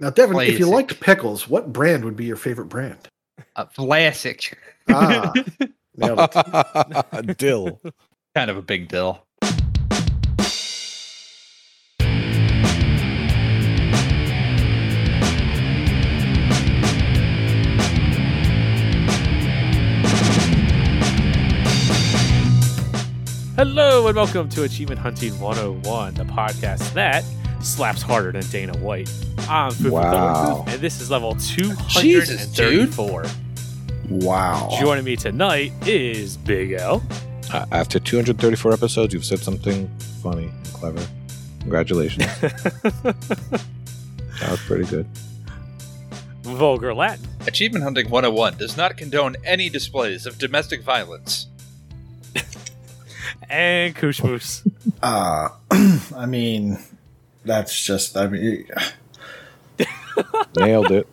Now, Devin, if you liked pickles, what brand would be your favorite brand? Uh, classic. Ah, nailed it. Dill. Kind of a big deal. Hello and welcome to Achievement Hunting 101, the podcast that slaps harder than Dana White. I'm Fufu Wow. And this is level 234. Wow. Joining me tonight is Big L, Uh, after 234 episodes, you've said something funny and clever. Congratulations. that was pretty good. Vulgar Latin, Achievement Hunting 101 does not condone any displays of domestic violence. and Kushmoose. Uh, I mean, that's just, I mean, Nailed it.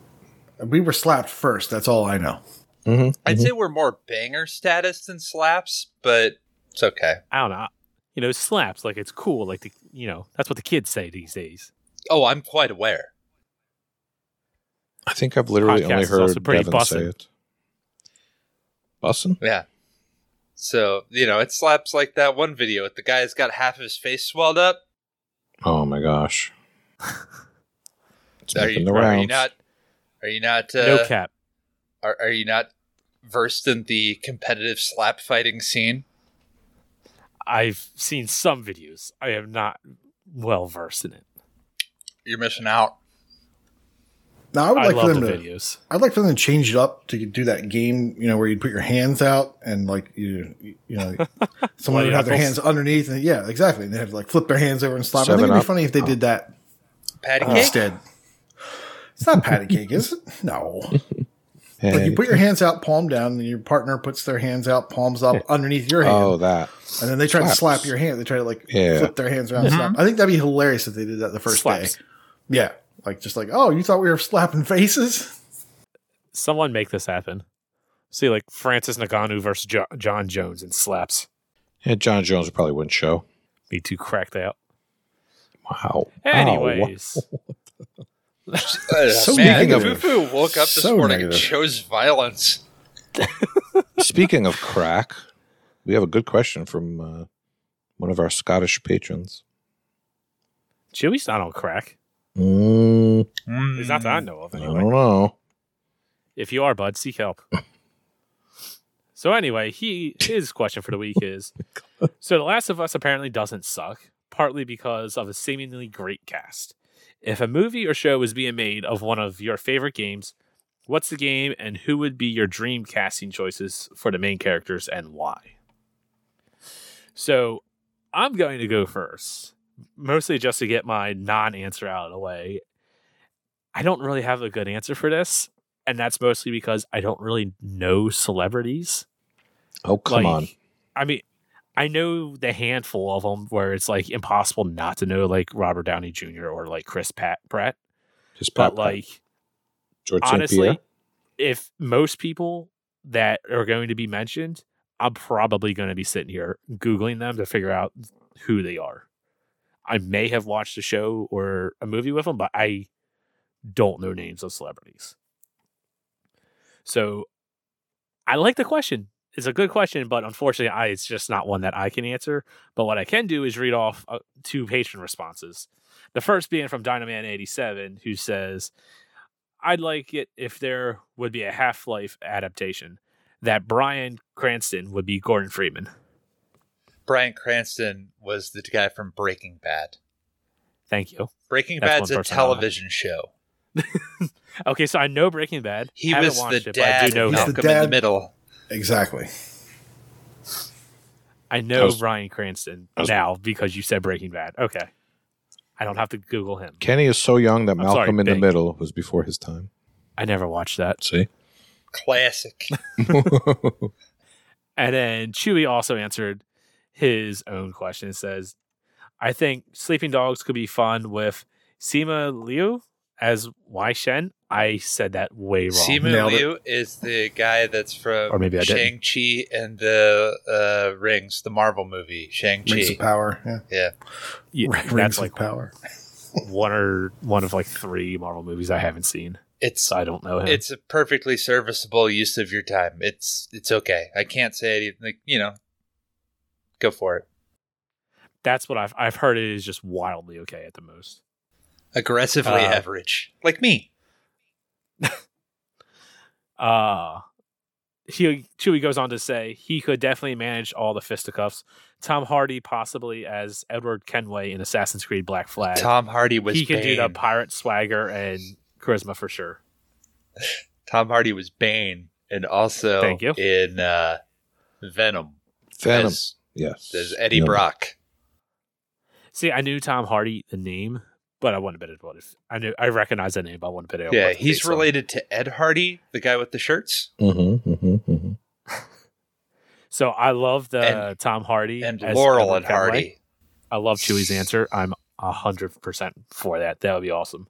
we were slapped first. That's all I know. hmm I'd say we're more banger status than slaps, but it's okay. I don't know. You know, slaps like it's cool. Like, the, you know, that's what the kids say these days. Oh, I'm quite aware. I think I've literally podcast only is also heard pretty Devin say it. Bussin'? Yeah. So, you know, it slaps like that one video with the guy's got half of his face swelled up. Oh my gosh. It's Are making you, the are you rounds. not are you not uh, no cap. are, are you not versed in the competitive slap fighting scene? I've seen some videos. I am not well versed in it. You're missing out. Now, I would I like for them the to, videos. I'd like for them to change it up to do that game, you know, where you put your hands out and like you, you know, someone would have their hands underneath, and yeah, exactly. And they have to like flip their hands over and slap. I think it'd be Up? funny if they did that Patty oh. cake? instead. It's not patty cake, is it? No. Like you put your hands out, palm down, and your partner puts their hands out, palms up underneath your oh, hand, Oh, that. and then they try to slap your hand. They try to like Yeah. flip their hands around. and mm-hmm. Slap. I think that'd be hilarious if they did that the first Slaps. day. Yeah, like just like, oh, you thought we were slapping faces? Someone make this happen. See, like Francis Ngannou versus jo- Jon Jones and slaps. Yeah, Jon Jones probably wouldn't show. Me too cracked out. Wow. Anyways, Uh, So man, negative. Fufu woke up this So morning and chose violence. Speaking of crack, we have a good question from uh, one of our Scottish patrons. Chewie's not on crack. Mm, At not that I know of, I don't know. If you are, bud, seek help. so anyway, he his question for the week is: So The Last of Us apparently doesn't suck, partly because of a seemingly great cast. If a movie or show was being made of one of your favorite games, what's the game, and who would be your dream casting choices for the main characters, and why? So I'm going to go first, mostly just to get my non-answer out of the way. I don't really have a good answer for this and that's mostly because I don't really know celebrities. Oh, come Like, on. I mean, I know the handful of them where it's like impossible not to know, like Robert Downey Jr. or like Chris Pat Pratt. Just But pop, like, George honestly, if most people that are going to be mentioned, I'm probably going to be sitting here googling them to figure out who they are. I may have watched a show or a movie with them, but I don't know names of celebrities. So I like the question. It's a good question, but unfortunately, I, it's just not one that I can answer. But what I can do is read off uh, two patron responses. The first being from Dynaman87, who says, I'd like it if there would be a Half Life adaptation, that Bryan Cranston would be Gordon Freeman. Bryan Cranston was the guy from Breaking Bad. Thank you. Breaking That's Bad's a person I know. television show. Okay, so I know Breaking Bad. He Haven't was the it, but I dad do know He's him. the Malcolm in the. Middle. Exactly. I know was- Bryan Cranston was- now because you said Breaking Bad. Okay. I don't have to Google him. Kenny is so young that I'm sorry, Malcolm in the Middle was before his time. I never watched that. See? Classic. And then Chewy also answered his own question. It says, I think Sleeping Dogs could be fun with Sima Liu as Wai Shen. I said that way wrong. Simu Nailed. Liu is the guy that's from Or maybe I didn't. Shang-Chi and the uh, Rings, the Marvel movie, Shang-Chi. Rings of power. Yeah. Yeah. Yeah, Rings that's of like power. one or one of like three Marvel movies I haven't seen, It's so I don't know him. it's a perfectly serviceable use of your time. It's it's okay. I can't say anything. Like, you know, go for it. That's what I've I've heard. It is just wildly okay at the most. Aggressively Uh, average, like me. Uh he Chewie goes on to say he could definitely manage all the fisticuffs. Tom Hardy possibly as Edward Kenway in Assassin's Creed Black Flag. Tom Hardy was. he can do the pirate swagger and charisma for sure. Tom Hardy was Bane, and also Thank you. in uh, Venom. Venom. As, yes. There's Eddie No. Brock. See, I knew Tom Hardy the name, but I wouldn't have been able to. I knew I recognize the name, but I wouldn't have been able. Yeah, to put the he's face on. related to Ed Hardy, the guy with the shirts, Mm-hmm, mm-hmm, mm-hmm. So I love the And- Tom Hardy and as Laurel and Kenway. Hardy. I love Chewie's answer. I'm hundred percent for that. That would be awesome.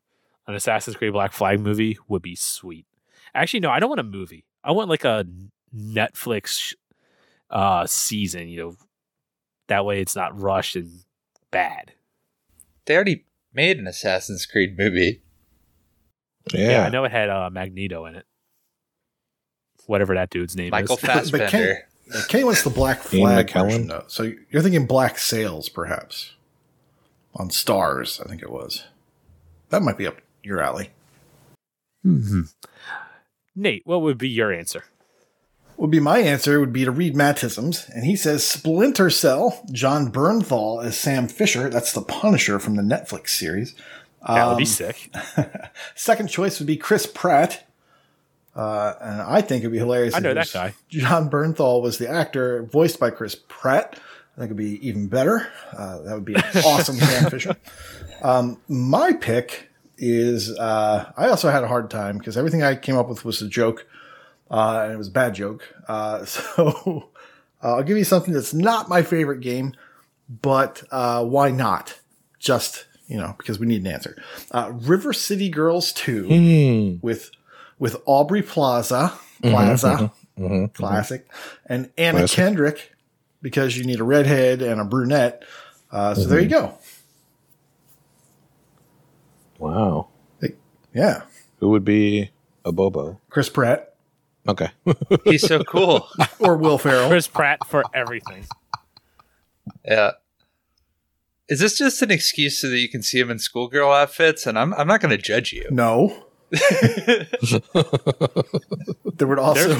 An Assassin's Creed Black Flag movie would be sweet. Actually, no, I don't want a movie. I want like a Netflix uh season. You know, that way it's not rushed and bad. They already made an Assassin's Creed movie. Yeah. I know it had uh, Magneto in it. Whatever that dude's name Michael is. Fassbender. Kenny wants the Black Ian Flag version, though. So you're thinking Black Sails, perhaps, on Starz. I think it was. That might be up your alley. Mm-hmm. Nate, what would be your answer? Would be my answer would be to read Mattisms, and he says Splinter Cell, Jon Bernthal as Sam Fisher. That's the Punisher from the Netflix series. That would be Um, sick. Second choice would be Chris Pratt. Uh, and I think it'd be hilarious. I if know that guy. Jon Bernthal was the actor voiced by Chris Pratt. I think it'd be even better. Uh, that would be awesome Sam Fisher. Um, my pick is uh, I also had a hard time because everything I came up with was a joke, uh, and it was a bad joke. Uh, so uh, I'll give you something that's not my favorite game, but uh, why not? Just you know, because we need an answer. Uh, River City Girls Two Hmm. with with Aubrey Plaza Plaza hmm classic, and Anna Classic. Kendrick because you need a redhead and a brunette. Uh, so there you go. Wow. Yeah, Who would be a Bobo? Chris Pratt Okay. He's so cool. or Will Ferrell. Chris Pratt for everything. yeah. Is this just an excuse so that you can see him in schoolgirl outfits? And I'm I'm not going to judge you. No, there would also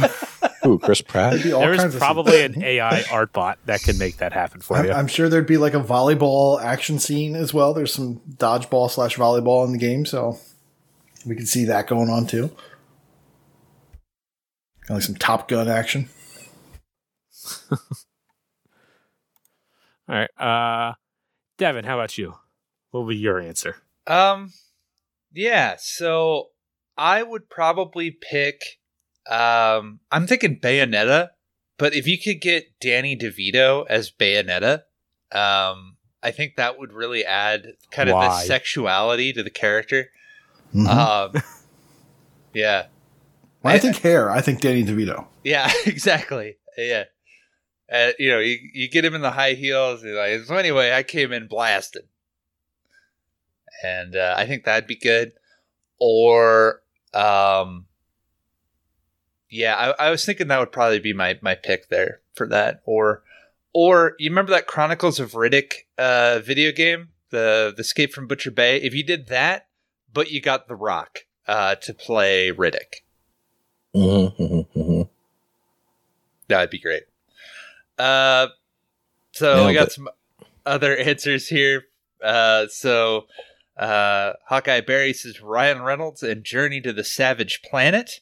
Who? Chris Pratt? be all There kinds is of probably an AI art bot that can make that happen for I'm, you. I'm sure there'd be like a volleyball action scene as well. There's some dodgeball slash volleyball in the game, so we can see that going on too. Kind of like some Top Gun action. All right. Uh Devin, how about you? What would be your answer? Um, yeah. So I would probably pick. Um, I'm thinking Bayonetta, but if you could get Danny DeVito as Bayonetta, um, I think that would really add kind of the sexuality to the character. Mhm. Um, yeah, when I think hair, I think Danny DeVito. yeah, exactly. Yeah. Uh, you know, you, you get him in the high heels. Like, so anyway, I came in blasted, and uh, I think that'd be good. Or, um, yeah, I, I was thinking that would probably be my my pick there for that. Or, or you remember that Chronicles of Riddick uh, video game, the the Escape from Butcher Bay? If you did that, but you got The Rock uh, to play Riddick. Mm-hmm, mm-hmm, mm-hmm. That'd be great. Uh, so we got it. some other answers here. Uh, so uh, Hawkeye Barry says Ryan Reynolds and Journey to the Savage Planet.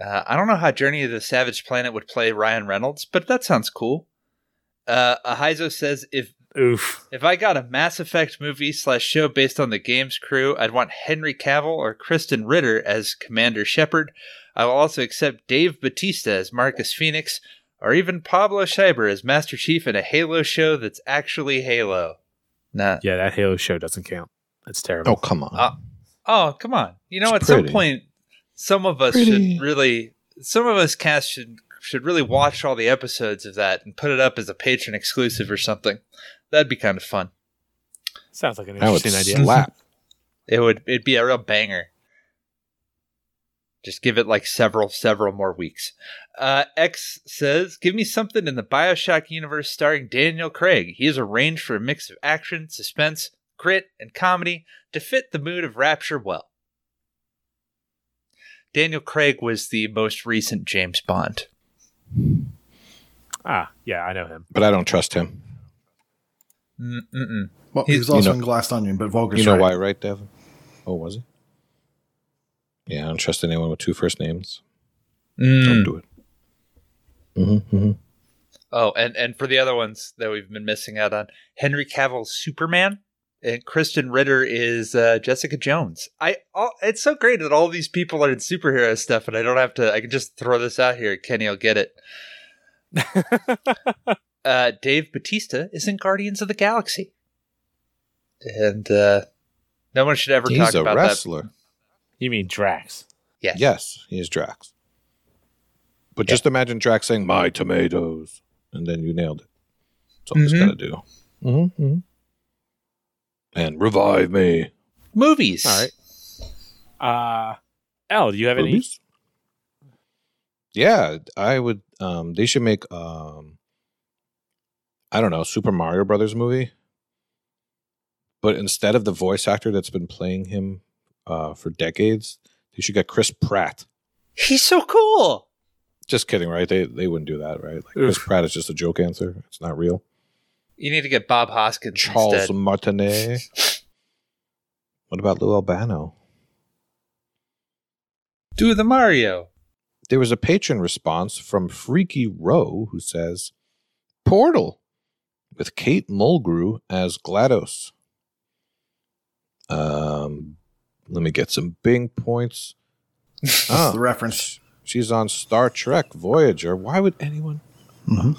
Uh, I don't know how Journey to the Savage Planet would play Ryan Reynolds, but that sounds cool. Uh, Ahizo says if Oof. if I got a Mass Effect movie slash show based on the game's crew, I'd want Henry Cavill or Krysten Ritter as Commander Shepard. I will also accept Dave Batista as Marcus Fenix, or even Pablo Schreiber as Master Chief in a Halo show that's actually Halo. Nah. Yeah, that Halo show doesn't count. That's terrible. Oh, come on. Uh, Oh, come on. You know, It's at some point, some of us Pretty. should really, some of us cast should should really watch all the episodes of that and put it up as a patron exclusive or something. That'd be kind of fun. Sounds like an That would interesting idea. slap. It would it'd be a real banger. Just give it like several, several more weeks. Uh, X says, "Give me something in the Bioshock universe starring Daniel Craig. He is arranged for a mix of action, suspense, grit, and comedy to fit the mood of Rapture well." Daniel Craig was the most recent James Bond. Ah, yeah, I know him. But I don't trust him. Mm-mm. Well, he He's- was also you know- in Glass Onion, but Volker's You know right. why, right, Devin? Oh, was he? Yeah, I don't trust anyone with two first names. Mm. Don't do it. Mm-hmm, mm-hmm. Oh, and and for the other ones that we've been missing out on, Henry Cavill's Superman and Krysten Ritter is uh, Jessica Jones. I all, it's so great that all these people are in superhero stuff, and I don't have to. I can just throw this out here. Kenny will get it. Uh, Dave Batista is in Guardians of the Galaxy, and uh, no one should ever He's talk a about wrestler. You mean Drax? that. Yes. Yes, he is Drax. But just imagine Drax saying "my tomatoes," and then you nailed it. That's all he's Mhm. got to do. Mm-hmm, And revive me. movies. All right. Uh, L, do you have any? Yeah, I would. Um, they should make. Um, I don't know, Super Mario Brothers movie, but instead of the voice actor that's been playing him uh, for decades, they should get Chris Pratt. He's so cool. Just kidding, right? They they wouldn't do that, right? Like Chris Pratt is just a joke answer. It's not real. You need to get Bob Hoskins Charles instead. Martinet. What about Lou Albano? Do the Mario. There was a patron response from Freaky Row who says, Portal with Kate Mulgrew as GLaDOS. Um, let me get some Bing points. That's Ah, the reference. she's on Star Trek Voyager. Why would anyone? Mhm.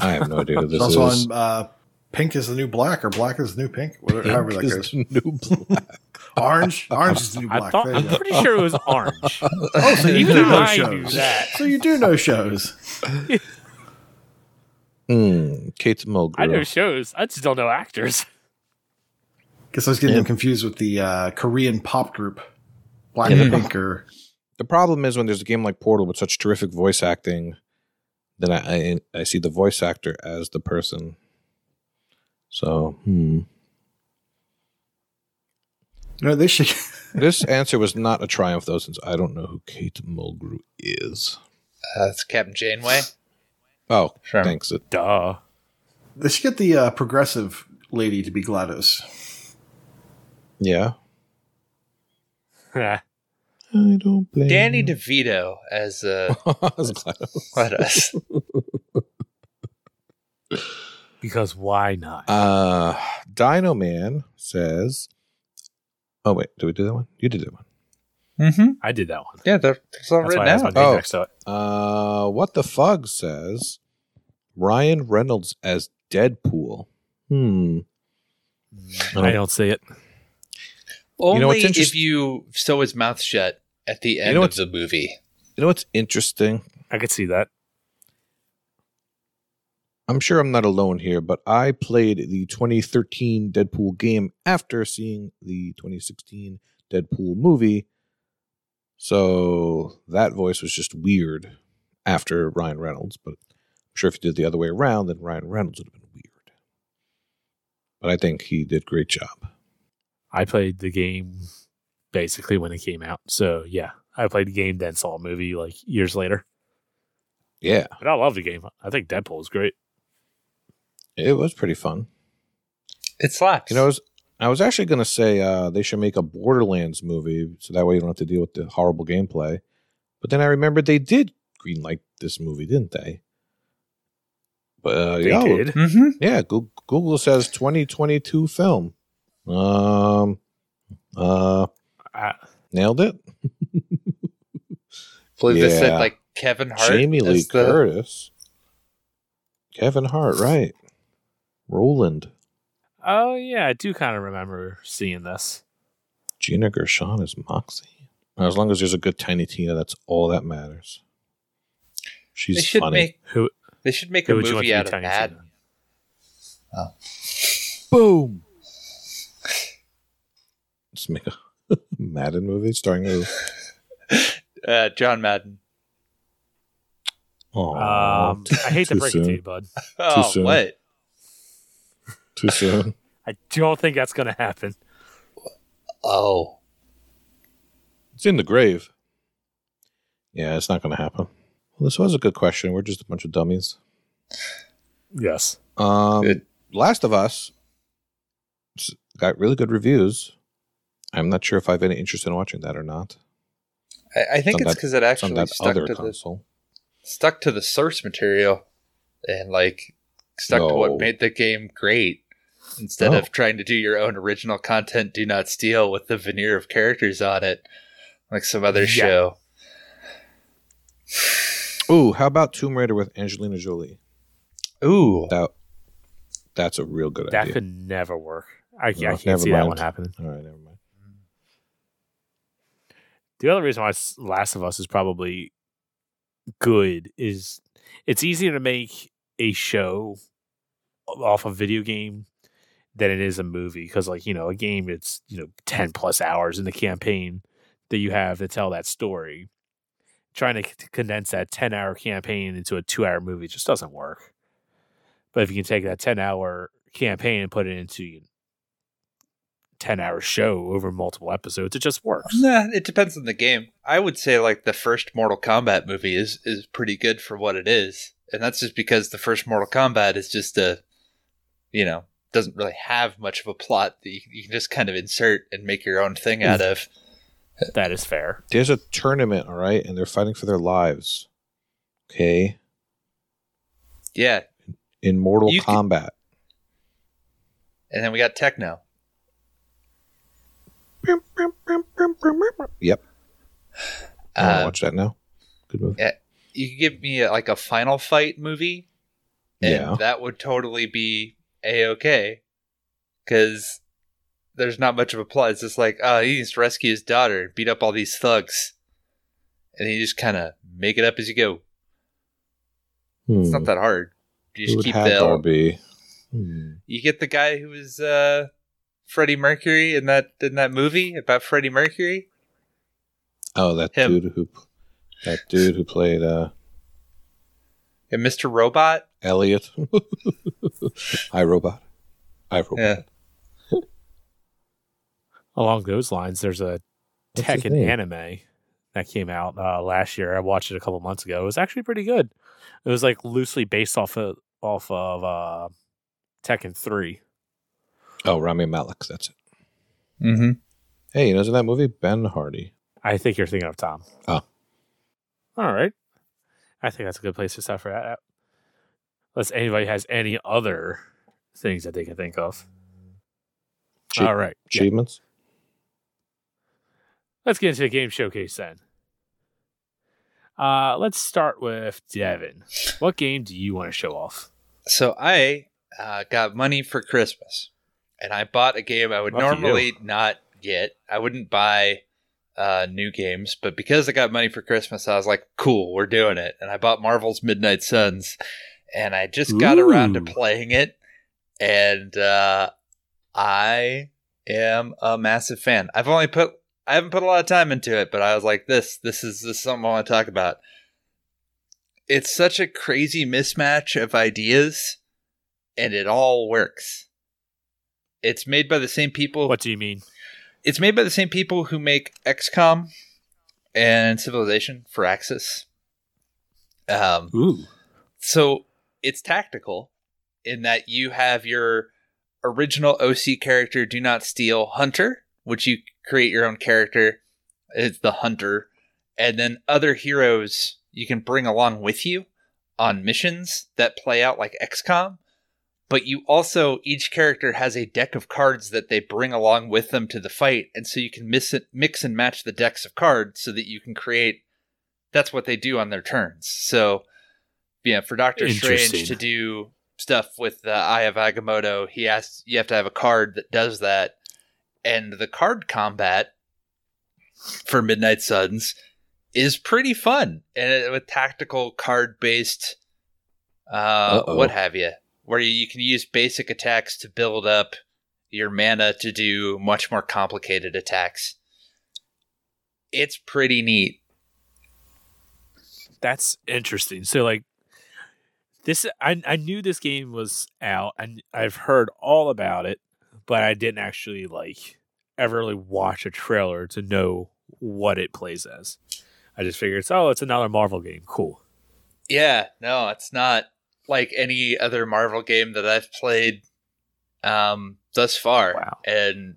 I have no idea who this also is. on uh, Pink is the New Black or Black is the New Pink, whatever, Pink however that is goes. the new black. Orange, orange is the new I black. thought I'm go. pretty sure it was orange. Oh, so you Even do know I knew shows. that. So you do know shows. Hmm, Kate Mulgrew. I know shows. I just don't know actors. Guess I was getting Yeah. confused with the uh, Korean pop group, Black Yeah. and Or the problem is when there's a game like Portal with such terrific voice acting, then I I, I see the voice actor as the person. So, hmm. no, they should. this answer was not a triumph though, since I don't know who Kate Mulgrew is. Uh, it's Captain Janeway. Oh, Sure. thanks. It, Duh. They should get the uh, progressive lady to be Glados. yeah, Yeah. I don't blame. Danny DeVito as uh, I was glad I was- what us? because why not? Uh, Dino Man says, "Oh wait, did we do that one? You did that one. mm-hmm. I did that one. Yeah, they're- all That's written why I has my out. name Oh. next to it. Uh, what the fug says, Ryan Reynolds as Deadpool. Hmm. I I don't- don't see it. Only know what's if you sew his mouth shut at the end know of what's- the movie. You know what's interesting? I could see that. I'm sure I'm not alone here, but I played the 2013 Deadpool game after seeing the 2016 Deadpool movie. So that voice was just weird after Ryan Reynolds, but I'm sure if you did it the other way around, then Ryan Reynolds would have been weird. But I think he did a great job. I played the game basically when it came out. So yeah, I played the game, then saw a movie like years later. Yeah, But I love the game. I think Deadpool is great. it was pretty fun. It slaps. You know, I was, I was actually going to say uh, they should make a Borderlands movie, so that way you don't have to deal with the horrible gameplay. But then I remembered they did greenlight this movie, didn't they? But uh, They yeah, did. mm-hmm. yeah. Google, Google says 2022 film. Um, uh, I, nailed it. believe they said like Kevin Hart. Jamie Lee the- Curtis, Kevin Hart, right? Roland, oh yeah, I do kind of remember seeing this. Gina Gershon is Moxxi. As long as there's a good Tiny Tina, that's all that matters. She's They should funny. make Who, they should make who a would you want movie to out of Tiny that. Tina? Boom. Let's make a Madden movie starring who? Uh, John Madden. Aw, Um, I hate to too break it soon. to you, bud. Oh, soon. what? Too soon. I don't think that's going to happen. Oh. It's in the grave. Yeah, it's not going to happen. Well, this was a good question. We're just a bunch of dummies. Yes. Um, Good. Last of Us got really good reviews. I'm not sure if I have any interest in watching that or not. I, I think It's on it's that- because it actually that stuck other to the console. stuck to the source material and like stuck to what made the game great instead Oh. of trying to do your own original content do not steal with the veneer of characters on it like some other Yeah. show Ooh, how about Tomb Raider with Angelina Jolie? ooh That that's a real good That idea. could never work. I, I can't see that one happening. All right, never mind. The other reason why Last of Us is probably good is it's easier to make a show off a video game than it is a movie because like you know a game it's you know 10 plus hours in the campaign that you have to tell that story trying to c- condense that 10 hour campaign into a 2 hour movie just doesn't work. But if you can take that 10 hour campaign and put it into a 10 hour show over multiple episodes it just works. Nah, it depends on the game. I would say like the first mortal kombat movie is is pretty good for what it is. And that's just because the first mortal kombat is just a you know doesn't really have much of a plot that you, you can just kind of insert and make your own thing out mm. of that is fair There's a tournament, all right, and they're fighting for their lives. Okay, yeah in Mortal You could- Kombat. and then we got techno Yep, I want to Uh, watch that now. Good movie. you could give me a, like a final fight movie and Yeah. that would totally be a-okay because there's not much of a plot it's just like oh he needs to rescue his daughter beat up all these thugs and you just kind of make it up as you go it's Hmm. not that hard you Who just would keep Haggar the be? Hmm. you get the guy who was uh freddie mercury in that in that movie about freddie mercury Oh, that Him. dude who that dude who played uh, and mr robot Elliot. I Robot. I Robot. yeah along those lines there's a What's his Tekken anime that came out uh, last year. I watched it a couple months ago. It was actually pretty good. It was like loosely based off of off of uh, Tekken Three. Oh, Rami Malek. That's it. mm-hmm Hey, you know, in that movie Ben Hardy. I think you're thinking of Tom. Oh. all right. I think that's a good place to stop for that. Unless anybody has any other things that they can think of. Achie- all right. Yeah. Let's get into the game showcase then. Uh, let's start with Devin. What game do you want to show off? So I uh, got money for Christmas, and I bought a game I would Lucky normally not get. I wouldn't buy uh, new games, but because I got money for Christmas, I was like, "Cool, we're doing it." And I bought Marvel's Midnight Suns, and I just got around to playing it, and uh, I am a massive fan. I've only put I haven't put a lot of time into it, but I was like, "This, this is this is something I want to talk about." It's such a crazy mismatch of ideas and it all works. It's made by the same people. What do you mean? It's made by the same people who make XCOM and Civilization Firaxis. Um, Ooh. so it's tactical in that you have your original OC character, Do Not Steal Hunter, which you create your own character. It's the Hunter. And then other heroes you can bring along with you on missions that play out like XCOM. But you also, each character has a deck of cards that they bring along with them to the fight. And so you can miss it, mix and match the decks of cards so that you can create. That's what they do on their turns. So, yeah, for Doctor Strange to do stuff with the Eye of Agamotto, he has you have to have a card that does that, and the card combat for Midnight Suns is pretty fun and it- with tactical card based, uh, what have you. where you can use basic attacks to build up your mana to do much more complicated attacks. It's pretty neat. That's interesting. So like this I I knew this game was out and I've heard all about it, but I didn't actually like ever really watch a trailer to know what it plays as. I just figured it's oh, it's another Marvel game. Cool. Yeah, no, it's not like any other Marvel game that I've played um thus far. Wow. And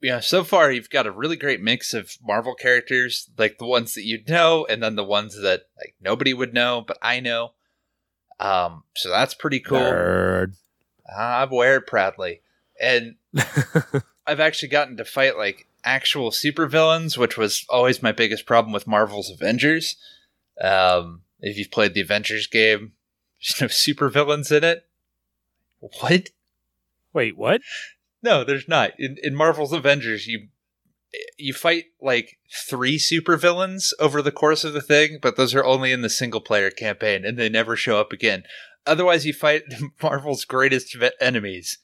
yeah, so far you've got a really great mix of Marvel characters, like the ones that you'd know, and then the ones that like nobody would know, but I know. Um, so that's pretty cool. Nerd. I wear it proudly. And I've actually gotten to fight like actual supervillains, which was always my biggest problem with Marvel's Avengers. Um, if you've played the Avengers game, there's no supervillains in it. What? Wait, what? No, there's not. In, in Marvel's Avengers, you you fight like three supervillains over the course of the thing, but those are only in the single player campaign and they never show up again. Otherwise, you fight Marvel's greatest enemies,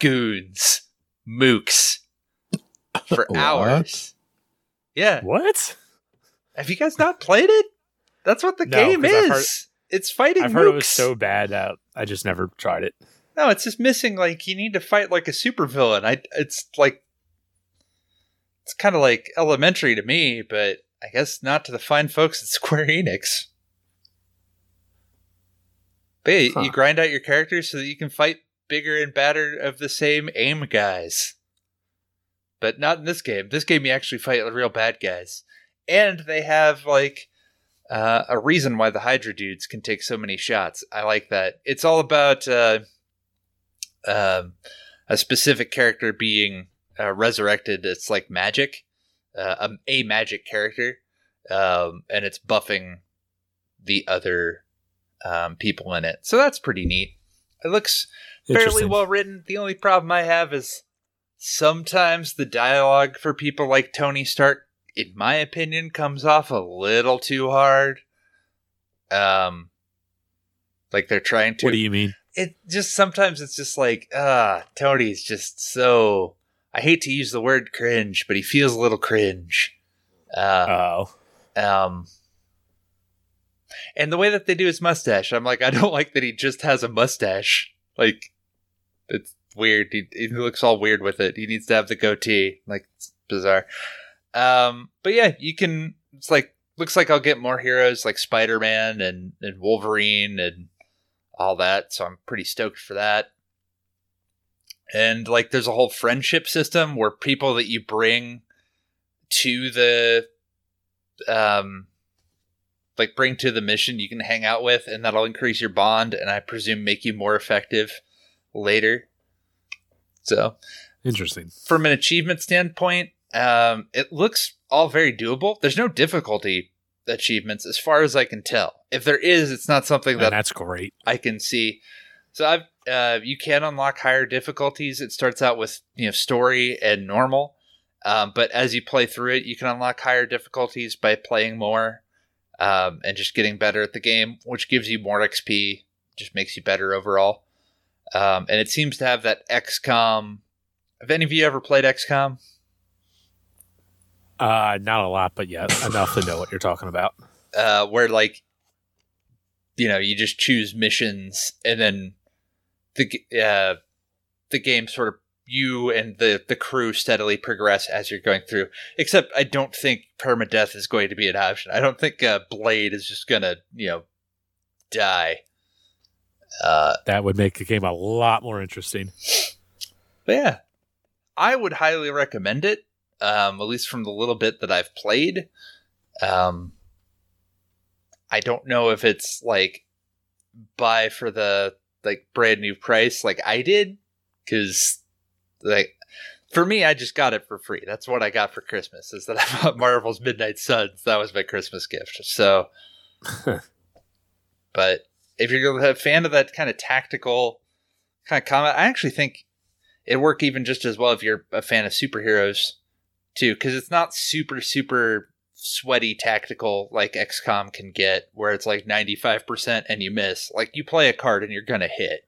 goons, mooks, for What? hours. Yeah. What? Have you guys not played it? That's what the No, game 'cause is. Heard- it's fighting I've heard it was so bad that I just never tried it. No, it's just missing like you need to fight like a supervillain. I it's like it's kind of like elementary to me, but I guess not to the fine folks at Square Enix. But yeah, Huh. you grind out your characters so that you can fight bigger and badder of the same aim guys. But not in this game. This game you actually fight real bad guys. And they have like uh, a reason why the Hydra dudes can take so many shots. I like that. It's all about uh, um, a specific character being uh, resurrected. It's like magic, uh, a, a magic character, um, and it's buffing the other um, people in it. So that's pretty neat. It looks fairly well written. The only problem I have is sometimes the dialogue for people like Tony Stark, in my opinion, comes off a little too hard. Um, like they're trying to What do you mean? it just sometimes it's just like ah tony's just so i hate to use the word cringe but he feels a little cringe uh, Oh, um and the way that they do his mustache i'm like i don't like that he just has a mustache like it's weird he, he looks all weird with it he needs to have the goatee like it's bizarre um but yeah you can it's like looks like i'll get more heroes like spider-man and and wolverine and all that. So I'm pretty stoked for that. And like, there's a whole friendship system where people that you bring to the, um, like bring to the mission, you can hang out with, and that'll increase your bond, and I presume make you more effective later. So, interesting. from an achievement standpoint, um, it looks all very doable. There's no difficulty achievements as far as I can tell. If there is, it's not something And that that's great. I can see. So I've uh, you can unlock higher difficulties. It starts out with you know story and normal, um, but as you play through it, you can unlock higher difficulties by playing more um, and just getting better at the game, which gives you more XP, just makes you better overall. Um, and it seems to have that XCOM. Have any of you ever played XCOM? Uh, not a lot, but yeah, enough to know what you're talking about. uh, where like you know you just choose missions and then the uh, the game sort of you and the the crew steadily progress as you're going through. Except I don't think permadeath is going to be an option. I don't think uh, Blade is just gonna you know die. Uh, That would make the game a lot more interesting. but yeah, I would highly recommend it. Um, at least from the little bit that I've played. Um, I don't know if it's like buy for the like brand new price like I did, because like for me, I just got it for free. That's what I got for Christmas. Is that I bought Marvel's Midnight Suns. That was my Christmas gift. So, but if you're a fan of that kind of tactical kind of combat, I actually think it'd work even just as well if you're a fan of superheroes too, because it's not super super sweaty tactical like XCOM can get, where it's like 95% and you miss. Like you play a card and you're gonna hit.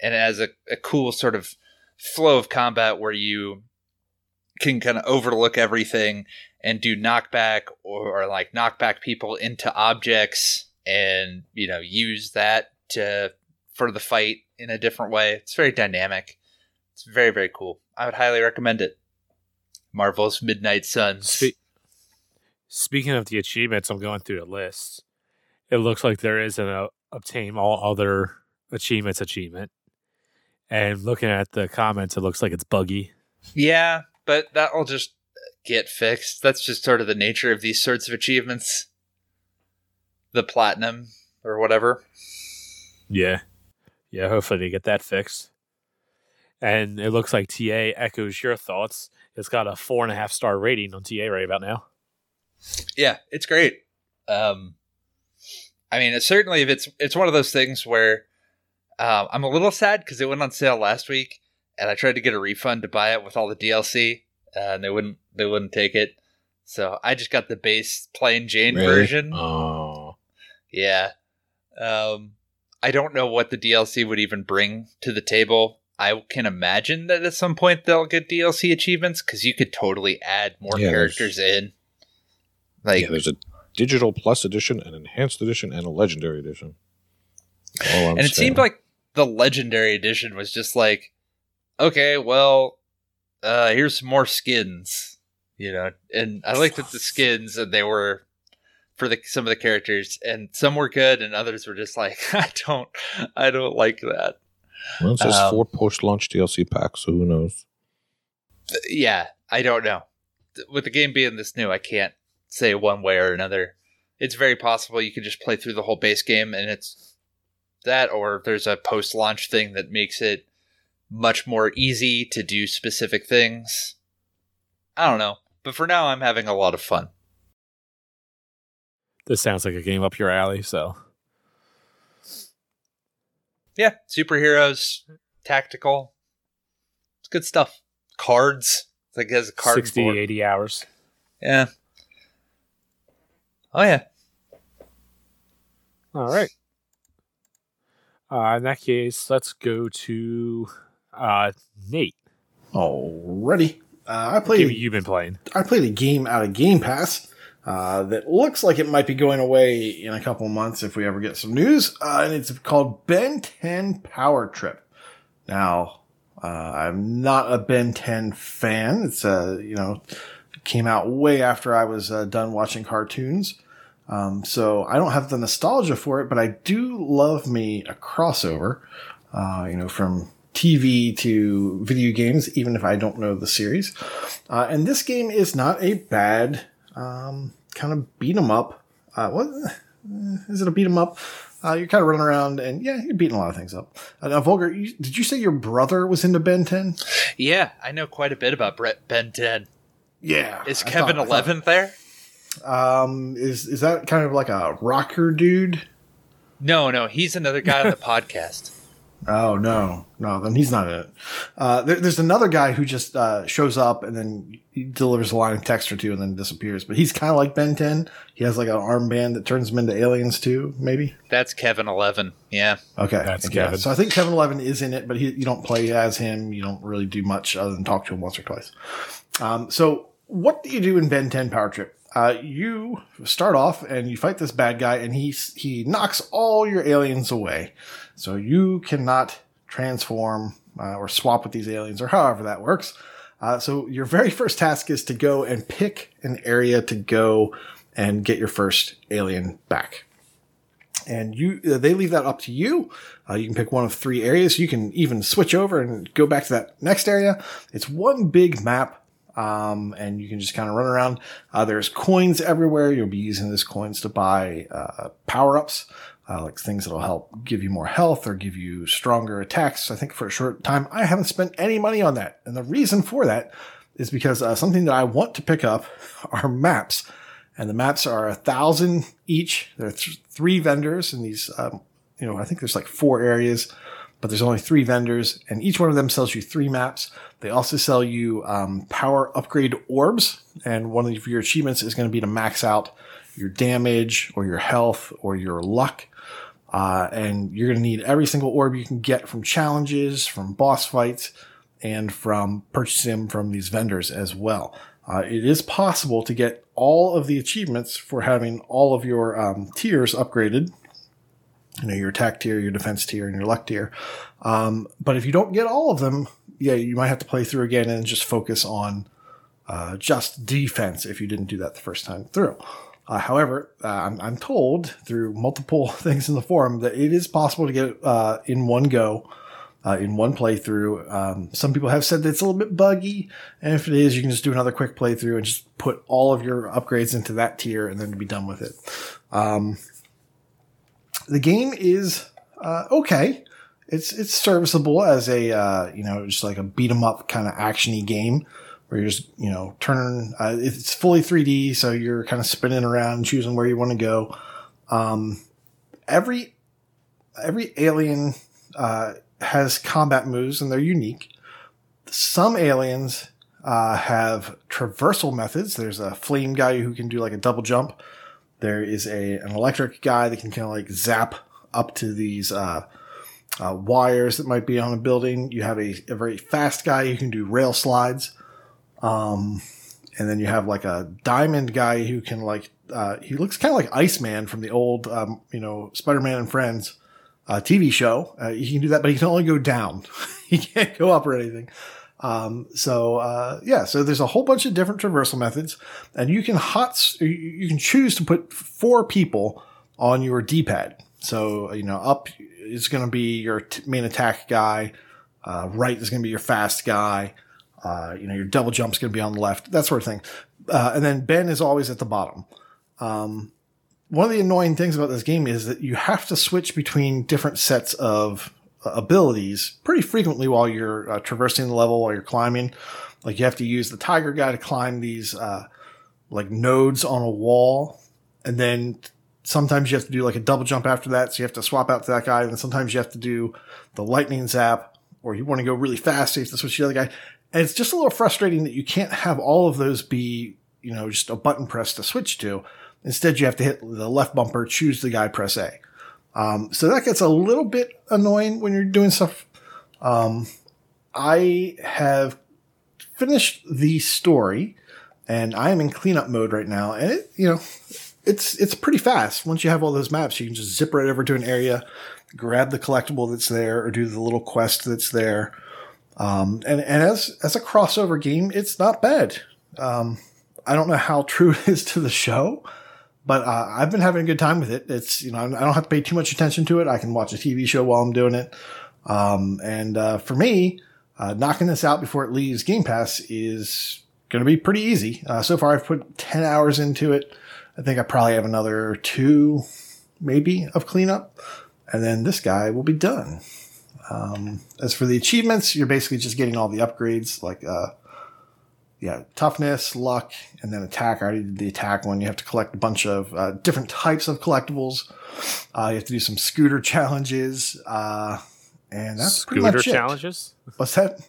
and it has a, a cool sort of flow of combat where you can kind of overlook everything and do knockback or, or like knockback people into objects and you know use that to for the fight in a different way. It's very dynamic. It's very very cool. I would highly recommend it. Marvel's Midnight Suns. Spe- Speaking of the achievements, I'm going through the list. It looks like there is an uh, obtain all other achievements achievement. And looking at the comments, it looks like it's buggy. Yeah, but that'll just get fixed. That's just sort of the nature of these sorts of achievements. The platinum or whatever. Yeah. Yeah, hopefully they get that fixed. And it looks like TA echoes your thoughts. It's got a four and a half star rating on TA right about now. Yeah, it's great. Um, I mean, it's certainly if it's it's one of those things where um, I'm a little sad because it went on sale last week, and I tried to get a refund to buy it with all the DLC, uh, and they wouldn't they wouldn't take it. So I just got the base plain Jane Really? version. Oh, Yeah. Um, I don't know what the DLC would even bring to the table. I can imagine that at some point they'll get DLC achievements because you could totally add more Yeah, characters in. Like, yeah. There's a digital plus edition, an enhanced edition, and a legendary edition. And it seemed like the legendary edition was just like, okay, well, uh, here's some more skins, you know. And I liked that the skins and they were for the some of the characters, and some were good, and others were just like, I don't, I don't like that. Well, it says um, four post-launch DLC packs, so who knows? yeah, I don't know. With the game being this new, I can't say one way or another. It's very possible you could just play through the whole base game and it's that, or there's a post launch thing that makes it much more easy to do specific things. I don't know. But for now, I'm having a lot of fun. This sounds like a game up your alley, so Yeah, superheroes, tactical. It's good stuff. Cards. It's like it has a card 60, board. 80 hours. Yeah. Oh, yeah. All right. Uh, in that case, let's go to uh, Nate. Alrighty. Uh, I game have been playing? I played a game out of Game Pass uh, that looks like it might be going away in a couple months if we ever get some news, uh, and it's called Ben 10 Power Trip. Now, uh, I'm not a Ben 10 fan. It's uh, you know came out way after I was uh, done watching cartoons. Um, so I don't have the nostalgia for it, but I do love me a crossover, uh, you know, from TV to video games, even if I don't know the series. Uh, and this game is not a bad um, kind of beat 'em up. Uh, what eh, is it? A beat 'em up? Uh, you're kind of running around, and yeah, you're beating a lot of things up. Uh, now, Volgar, you, did you say your brother was into Ben 10? Yeah, I know quite a bit about Brett Ben 10. Yeah. Is Kevin thought- I thought- 11 there? Um, is is that kind of like a rocker dude? No, no, he's another guy on the podcast. Oh no, no, then he's not in it. Uh, there, there's another guy who just uh, shows up and then he delivers a line of text or two and then disappears. But he's kind of like Ben 10. He has like an armband that turns him into aliens too, maybe. That's Kevin 11. Yeah. Okay, That's yeah. Kevin. So I think Kevin Eleven is in it, but he, you don't play as him. You don't really do much other than talk to him once or twice. Um, so what do you do in Ben 10 Power Trip? Uh, you start off and you fight this bad guy, and he he knocks all your aliens away. So you cannot transform uh, or swap with these aliens, or however that works. Uh, so your very first task is to go and pick an area to go and get your first alien back and you uh, they leave that up to you. Uh, you can pick one of three areas. You can even switch over and go back to that next area. It's one big map, um, and you can just kind of run around. Uh, there's coins everywhere. You'll be using those coins to buy uh, power ups. Uh, like things that'll help give you more health or give you stronger attacks. I think for a short time, I haven't spent any money on that. And the reason for that is because uh, something that I want to pick up are maps and the maps are a thousand each. There are th- three vendors in these. Um, you know, I think there's like four areas, but there's only three vendors, and each one of them sells you three maps. They also sell you um, power upgrade orbs, and one of your achievements is going to be to max out your damage or your health or your luck. Uh, and you're going to need every single orb you can get from challenges, from boss fights, and from purchasing from these vendors as well. Uh, it is possible to get all of the achievements for having all of your um, tiers upgraded. You know, your attack tier, your defense tier, and your luck tier. Um, but if you don't get all of them, yeah, you might have to play through again and just focus on uh, just defense if you didn't do that the first time through. Uh, however, uh, I'm, I'm, told through multiple things in the forum that it is possible to get uh, in one go, uh, in one playthrough. Um, some people have said that it's a little bit buggy, and if it is, you can just do another quick playthrough and just put all of your upgrades into that tier and then be done with it. Um, the game is uh, okay. It's it's serviceable as a uh, you know just like a beat 'em up kind of actiony game where you're just, you know, turning, uh, it's fully 3D. So you're kind of spinning around choosing where you want to go. Um, every, every alien, uh, has combat moves and they're unique. Some aliens, uh, have traversal methods. There's a flame guy who can do like a double jump. There is a, an electric guy that can kind of like zap up to these, uh, uh, wires that might be on a building. You have a, a very fast guy who can do rail slides. Um, and then you have like a diamond guy who can like, uh, he looks kind of like Iceman from the old, um, you know, Spider-Man and Friends, uh, TV show. Uh, he can do that, but he can only go down. he can't go up or anything. Um, so, uh, yeah, so there's a whole bunch of different traversal methods and you can hot, you can choose to put four people on your D-pad. So, you know, up is going to be your t- main attack guy. Uh, right is going to be your fast guy. Uh, you know, your double jump's going to be on the left, that sort of thing. Uh, and then Ben is always at the bottom. Um, one of the annoying things about this game is that you have to switch between different sets of abilities pretty frequently while you're uh, traversing the level, while you're climbing. Like you have to use the tiger guy to climb these, uh, like nodes on a wall. And then sometimes you have to do like a double jump after that. So you have to swap out to that guy. And sometimes you have to do the lightning zap or you want to go really fast. So you have to switch to the other guy. And it's just a little frustrating that you can't have all of those be, you know, just a button press to switch to. Instead, you have to hit the left bumper, choose the guy, press A. Um, so that gets a little bit annoying when you're doing stuff. Um, I have finished the story and I am in cleanup mode right now. And it, you know, it's, it's pretty fast. Once you have all those maps, you can just zip right over to an area, grab the collectible that's there or do the little quest that's there. Um, and, and as, as a crossover game, it's not bad. Um, I don't know how true it is to the show, but, uh, I've been having a good time with it. It's, you know, I don't have to pay too much attention to it. I can watch a TV show while I'm doing it. Um, and, uh, for me, uh, knocking this out before it leaves Game Pass is going to be pretty easy. Uh, so far I've put 10 hours into it. I think I probably have another two, maybe of cleanup. And then this guy will be done. Um, as for the achievements, you're basically just getting all the upgrades like, uh, yeah, toughness, luck, and then attack. I already did the attack one. You have to collect a bunch of uh, different types of collectibles. Uh, you have to do some scooter challenges, uh, and that's scooter challenges. What's that?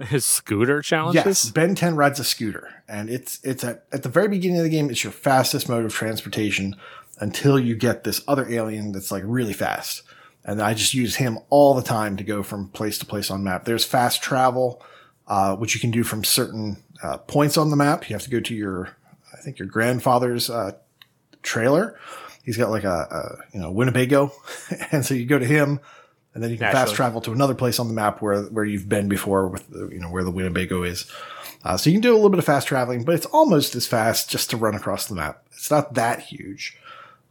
His scooter challenges. Yes, Ben Ten rides a scooter, and it's it's at at the very beginning of the game. It's your fastest mode of transportation until you get this other alien that's like really fast and I just use him all the time to go from place to place on map. There's fast travel, uh, which you can do from certain uh, points on the map. You have to go to your, I think your grandfather's uh, trailer. He's got like a, a, you know Winnebago, and so you go to him, and then you can Naturally. fast travel to another place on the map where where you've been before with the, you know where the Winnebago is. Uh, so you can do a little bit of fast traveling, but it's almost as fast just to run across the map. It's not that huge.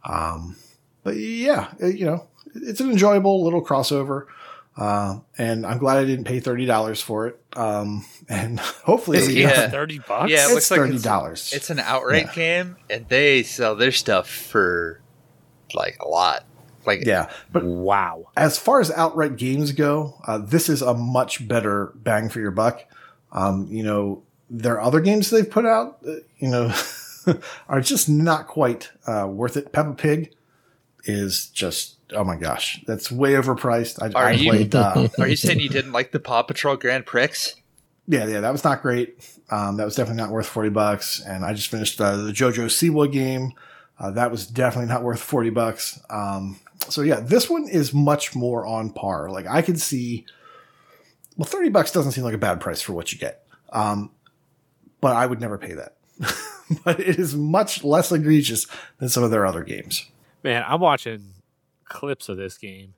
Um, but yeah, you know, it's an enjoyable little crossover. Uh, and I'm glad I didn't pay thirty dollars for it. Um, and hopefully, it's, yeah, thirty bucks. Yeah, it it's thirty dollars. Like it's, it's, an outright yeah. game, and they sell their stuff for like a lot. Like yeah, but wow. As far as outright games go, uh, this is a much better bang for your buck. Um, you know, there are other games they've put out, uh, you know, are just not quite uh, worth it. Peppa Pig is just oh my gosh, that's way overpriced. I, are I you, played. Uh, are you saying you didn't like the Paw Patrol Grand Prix? Yeah, yeah, that was not great. Um, that was definitely not worth forty bucks. And I just finished uh, the JoJo Siwa game. Uh, that was definitely not worth 40 bucks. Um, so yeah, this one is much more on par. Like I could see, well, 30 bucks doesn't seem like a bad price for what you get. Um, but I would never pay that. but it is much less egregious than some of their other games. Man, I'm watching clips of this game.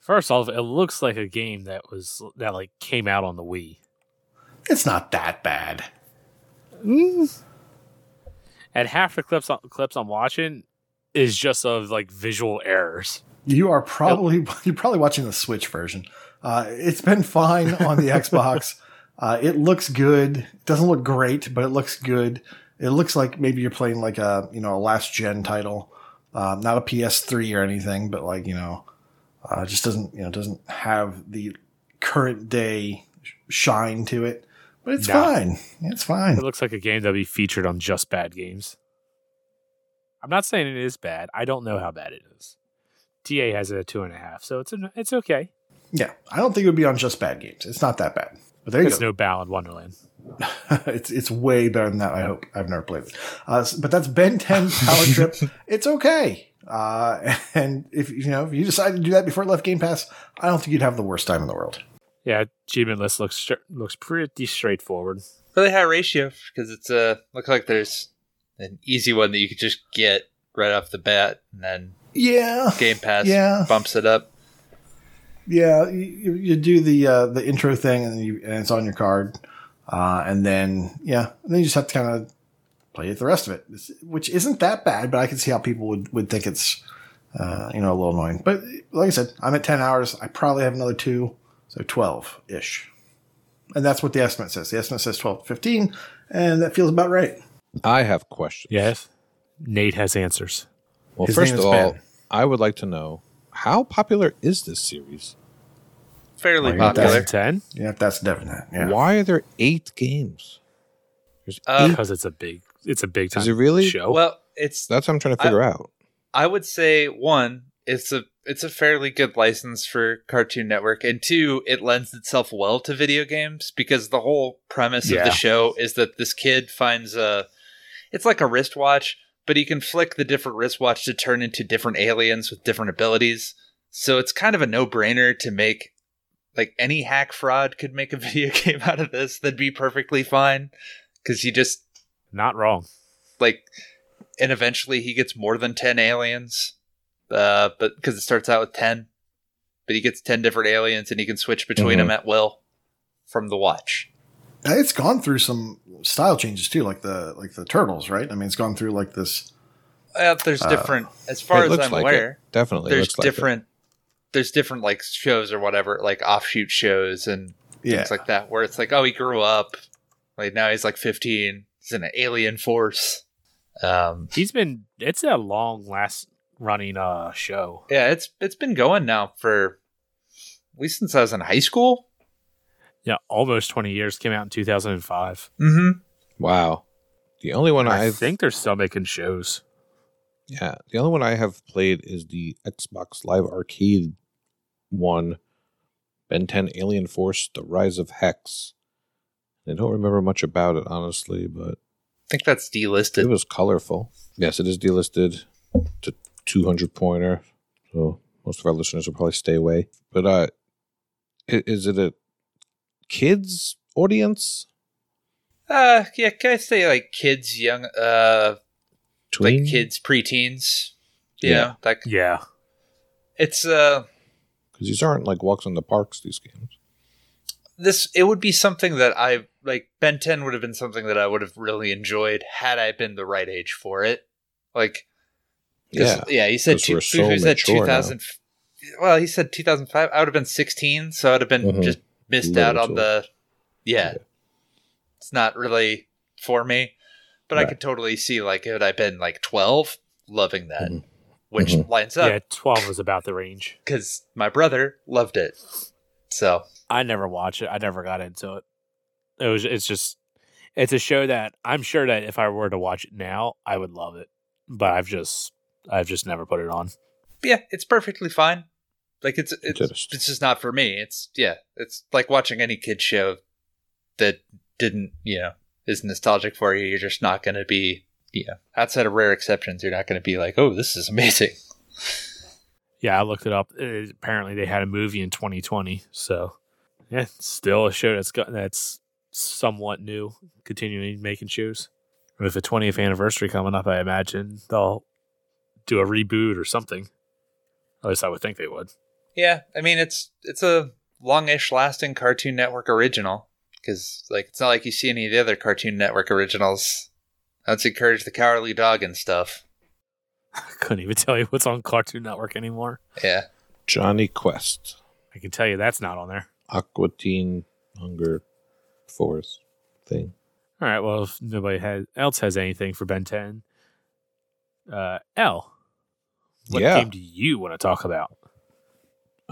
First off, it looks like a game that was that like came out on the Wii. It's not that bad. And half the clips clips I'm watching is just of like visual errors. You are probably you're probably watching the Switch version. Uh, it's been fine on the Xbox. Uh, it looks good. It doesn't look great, but it looks good. It looks like maybe you're playing like a you know a last gen title, um, not a PS3 or anything, but like you know, uh, just doesn't you know doesn't have the current day shine to it. But it's Nah. fine. It's fine. It looks like a game that'll be featured on Just Bad Games. I'm not saying it is bad. I don't know how bad it is. TA has it at two and a half, so it's a, it's okay. Yeah, I don't think it would be on just bad games. It's not that bad. But there you It's go. no Ballad Wonderland. it's it's way better than that. I hope I've never played it, uh, but that's Ben 10 Power Trip. It's okay, uh, and if you know if you decide to do that before it left Game Pass, I don't think you'd have the worst time in the world. Yeah, achievement list looks looks pretty straightforward. Really high ratio because it's uh looks like there's an easy one that you could just get right off the bat, and then Yeah, Game Pass Yeah. bumps it up. yeah. You, you do the uh, the intro thing, and you and it's on your card, uh, and then yeah, and then you just have to kind of play it the rest of it, which isn't that bad. But I can see how people would would think it's uh, you know a little annoying. But like I said, I'm at ten hours. I probably have another two, so twelve ish, and that's what the estimate says. The estimate says 12 to 15, and that feels about right. I have questions. Yes, Nate has answers. Well, His first of all, Ben. I would like to know how popular is this series? Fairly Well, you got popular. Ten Yeah, that's definite. Yeah. Why are there eight games? There's Uh, eight. because it's a big it's a big time. Is it really? show? Well, it's That's what I'm trying to figure out. I would say one, it's a it's a fairly good license for Cartoon Network, and two, it lends itself well to video games because the whole premise of the show is that this kid finds a it's like a wristwatch, but he can flick the different wristwatch to turn into different aliens with different abilities. So it's kind of a no brainer to make like any hack fraud could make a video game out of this. That'd be perfectly fine because you just Not wrong. like and eventually he gets more than 10 aliens uh but because it starts out with 10 but he gets 10 different aliens and he can switch between Mhm. them at will from the watch It's gone through some style changes too, like the like the turtles, right? I mean, it's gone through like this. uh, there's Uh, different as far as i'm like aware it. Definitely. there's looks like it. different there's different like shows or whatever like offshoot shows and Yeah, things like that where it's like oh he grew up like now he's like 15 he's in an alien force um He's been it's a long last running uh show. yeah it's it's been going now for at least since i was in high school Yeah, almost twenty years. Came out in two thousand and five. mm-hmm Wow. The only one I I've think they're still making shows. yeah, the only one I have played is the Xbox Live Arcade one, Ben 10 Alien Force: The Rise of Hex. I don't remember much about it honestly, but I think that's delisted. it was colorful. Yes, it is delisted to 200 pointer, so most of our listeners will probably stay away. But uh, i- is it a kids audience? Uh, yeah, can I say like kids, young, uh, Tween? like kids, preteens? You Yeah. know, like Yeah, it's uh, because these aren't like walks in the parks. These games. this it would be something that I like. Ben Ten would have been something that I would have really enjoyed had I been the right age for it. Like, Yeah, yeah. He said two, so he said two thousand. Well, he said two thousand five. I would have been sixteen, so I would have been Mhm. just missed Little out on the. Yeah, Yeah. it's not really for me, but I could totally see like had I been like twelve, loving that, Mhm. Which Mhm. lines up yeah. Twelve was about the range. because my brother loved it. So I never watched it. I never got into it. It was. It's just. It's a show that I'm sure that if I were to watch it now, I would love it. But I've just. I've just never put it on. yeah, it's perfectly fine. Like it's it's it's just not for me. It's yeah, it's like watching any kid show that didn't you know is nostalgic for you. You're just not going to be yeah, outside of rare exceptions, you're not going to be like, oh, this is amazing. Yeah, I looked it up. Uh, apparently, they had a movie in 2020. So, yeah, it's still a show that's got that's somewhat new, continuing making shows. With the 20th anniversary coming up, I imagine they'll do a reboot or something. At least I would think they would. Yeah, I mean it's it's a longish lasting Cartoon Network original because like it's not like you see any of the other Cartoon Network originals. Let's encourage the Cowardly Dog and stuff. I couldn't even tell you what's on Cartoon Network anymore. Yeah, Jonny Quest, I can tell you that's not on there. Aqua Teen Hunger Force thing. All right. Well, if nobody has, else has anything for Ben 10, uh, L, what Yeah. game do you want to talk about?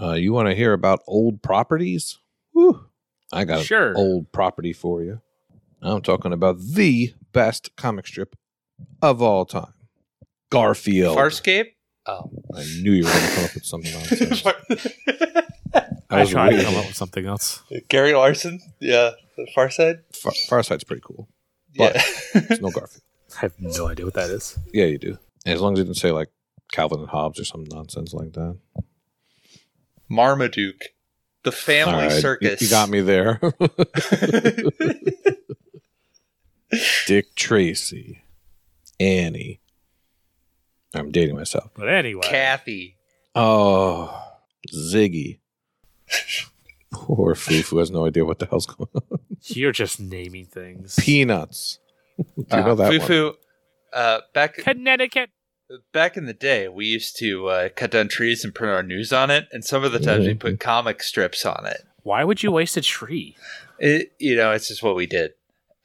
Uh, you want to hear about old properties? Whew. I got Sure. an old property for you. I'm talking about the best comic strip of all time Garfield. Farscape. Oh, I knew you were going to come up with something nonsense. I I was tried to come up with something else. Gary Larson. Yeah, the Far Side. Far, Farsight's pretty cool. But- yeah. It's no Garfield. I have no idea what that is. Yeah, you do. As long as you didn't say like Calvin and Hobbes or some nonsense like that. Marmaduke. The Family All right, you- Circus. You, got me there. Dick Tracy, Annie. I'm dating myself. But anyway, Cathy. Oh, Ziggy. Poor Fufu has no idea what the hell's going on. you're just naming things. Peanuts. Do you know Uh, that one? Fufu. Uh, back Connecticut. back in the day, we used to uh, cut down trees and print our news on it, and some of the times we Mhm. put comic strips on it. Why would you waste a tree? It, you know, it's just what we did.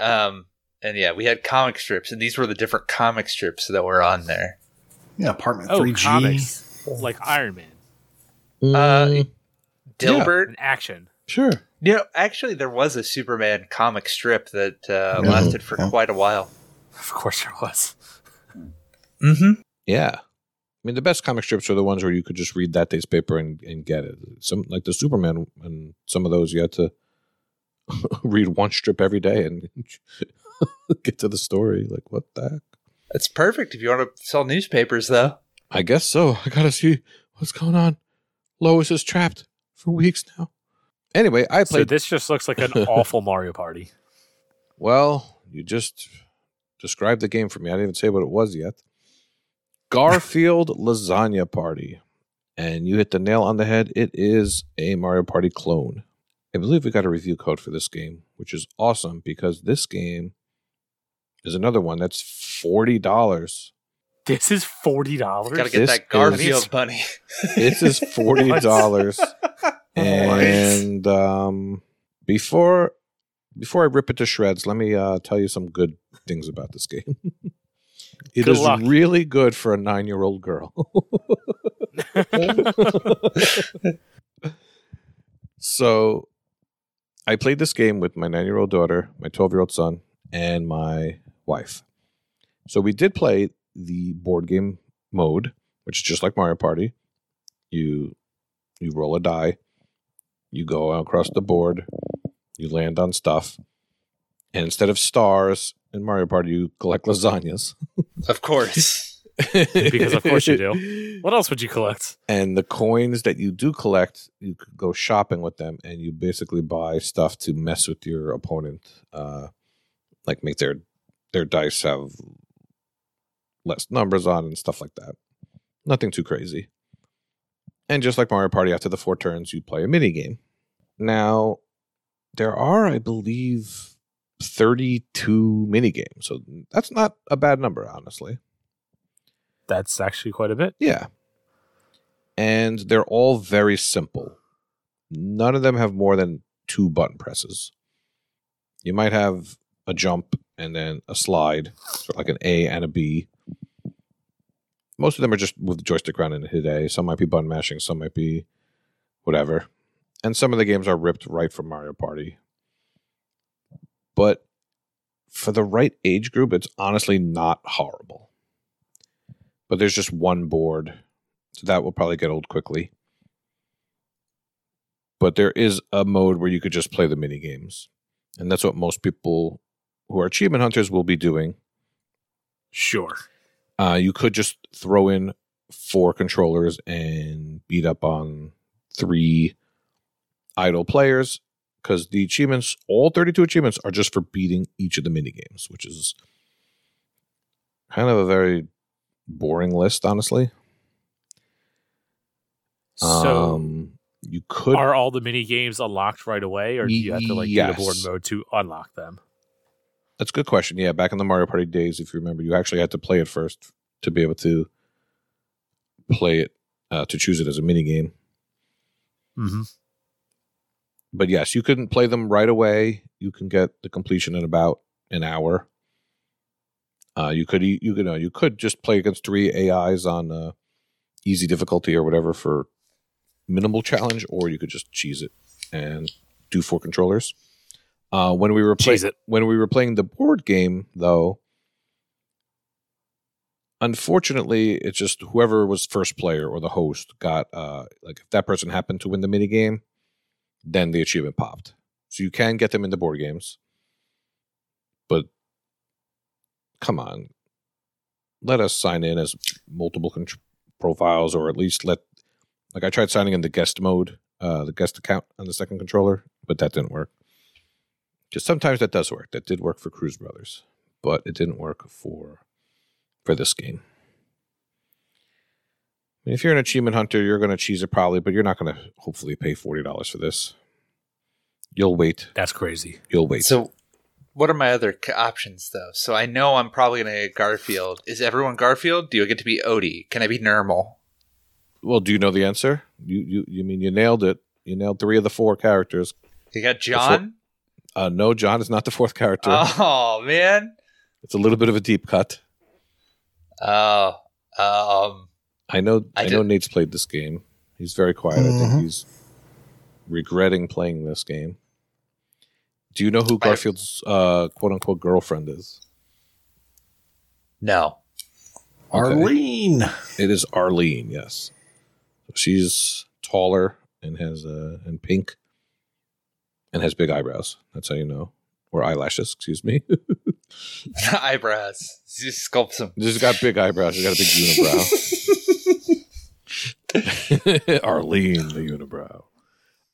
Um, and yeah, we had comic strips, and these were the different comic strips that were on there. Yeah, apartment Oh, 3G. comics like Iron Man Uh, Mm, Dilbert. and action. sure. You know, actually, there was a Superman comic strip that uh, Yeah. lasted for Yeah. quite a while. Of course, there was. Mm-hmm. Yeah. I mean, the best comic strips are the ones where you could just read that day's paper and, and get it. Some like the Superman and some of those you had to read one strip every day and get to the story. Like, what the heck? It's perfect if you want to sell newspapers, though. I guess so. I gotta see what's going on. Lois is trapped for weeks now. Anyway, I So played. this just looks like an awful Mario Party. well, you just described the game for me. I didn't even say what it was yet. Garfield Lasagna Party. And you hit the nail on the head. It is a Mario Party clone. I believe we got a review code for this game, which is awesome because this game is another one that's $40. This is forty dollars. Got to get This that is- Garfield bunny. This is $40. and um, before before I rip it to shreds, let me uh, tell you some good things about this game. It Good is luck. really good for a nine-year-old girl. so, I played this game with my nine-year-old daughter, my twelve-year-old son, and my wife. So we did play the board game mode, which is just like Mario Party. You you roll a die, you go across the board, you land on stuff, and instead of stars in Mario Party, you collect lasagnas. Of course. because of course you do. What else would you collect? And the coins that you do collect, you could go shopping with them, and you basically buy stuff to mess with your opponent, uh, like make their their dice have less numbers on and stuff like that. Nothing too crazy. And just like Mario Party, after the four turns, you play a mini game. Now, there are, I believe, thirty-two mini games, so that's not a bad number, honestly. That's actually quite a bit. Yeah. And they're all very simple. None of them have more than two button presses. You might have a jump and then a slide, sort of like an A and a B. Most of them are just move the joystick around and hit A. Some might be button mashing, some might be whatever. And some of the games are ripped right from Mario Party. But for the right age group, it's honestly not horrible but there's just one board, so that will probably get old quickly. But there is a mode where you could just play the mini games, and that's what most people who are achievement hunters will be doing. Sure. Uh, you could just throw in four controllers and beat up on three idle players because the achievements, all 32 achievements, are just for beating each of the mini games, which is kind of a very boring list, honestly. So um, you could are all the mini games unlocked right away, or do you have to like get a board mode to unlock them? That's a good question. Yeah, back in the Mario Party days, if you remember, you actually had to play it first to be able to play it uh, to choose it as a mini game. Mm-hmm. But yes, you couldn't play them right away. You can get the completion in about an hour. Uh, you could you could uh, you could just play against three AIs on uh, easy difficulty or whatever for minimal challenge, or you could just cheese it and do four controllers. Uh, when we were playing Cheese when we were playing the board game, though, unfortunately, it's just whoever was first player or the host got uh, like if that person happened to win the mini game, then the achievement popped. So you can get them in the board games, but come on, let us sign in as multiple contr profiles, or at least let like I tried signing in the guest mode, uh, the guest account on the second controller, but that didn't work. Because sometimes that does work. That did work for Cruise Brothers, but it didn't work for for this game. I mean, if you're an achievement hunter, you're going to cheese it probably, but you're not going to hopefully pay forty dollars for this. You'll wait. That's crazy. You'll wait. So, what are my other c- options though? So I know I'm probably going to get Garfield. Is everyone Garfield? Do I get to be Odie? Can I be Nermal? well, do you know the answer? You you you mean you nailed it? You nailed three of the four characters. You got Jon. Uh, no, Jon is not the fourth character. Oh man. It's a little bit of a deep cut. Oh. Um. I know. I I, know did- Nate's played this game. He's very quiet. I Mhm. think he's regretting playing this game. Do you know who Garfield's uh, quote unquote girlfriend is? No. Arlene. It is Arlene. Yes, she's taller and has uh, and pink and has big eyebrows. That's how you know, or eyelashes. Excuse me. Eyebrows. Just sculpt some. She's got big eyebrows. She's got a big unibrow. Arlene, the unibrow.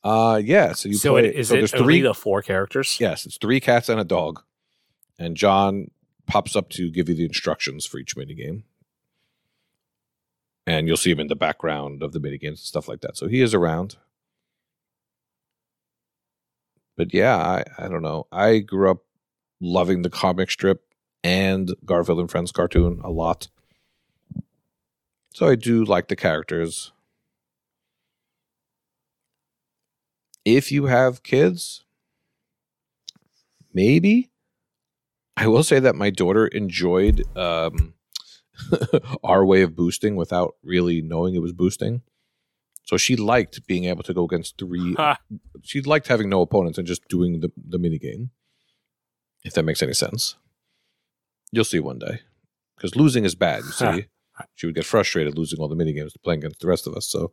Uh yeah. So you so play. it, is so it there's three. the four characters? yes, it's three cats and a dog, and Jon pops up to give you the instructions for each minigame. And you'll see him in the background of the minigames and stuff like that. So he is around. But yeah, I, I don't know. I grew up loving the comic strip and Garfield and Friends cartoon a lot. So I do like the characters. If you have kids, maybe. I will say that my daughter enjoyed um, our way of boosting without really knowing it was boosting. So she liked being able to go against three. She liked having no opponents and just doing the, the mini game. If that makes any sense. You'll see one day. Because losing is bad, you see. She would get frustrated losing all the mini games to playing against the rest of us. So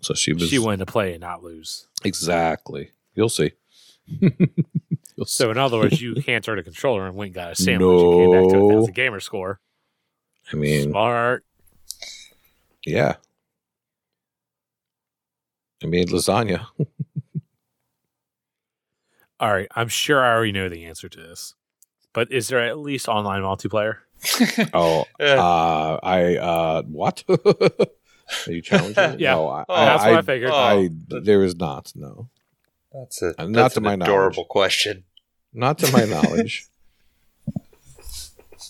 so she was She wanted to play and not lose. exactly. You'll see. You'll see. So in other words, you can't turn a controller and went and got a sandwich. You came back to a No. thousand gamer score. I mean, Smart. Yeah. I made lasagna. All right, I'm sure I already know the answer to this, but is there at least online multiplayer? Oh, Uh, uh, I uh, what? Are you challenging? Yeah. no, I, Oh, That's what I figured. Oh. There is not. No, that's a Uh, not that's to an my adorable knowledge. question. not to my knowledge.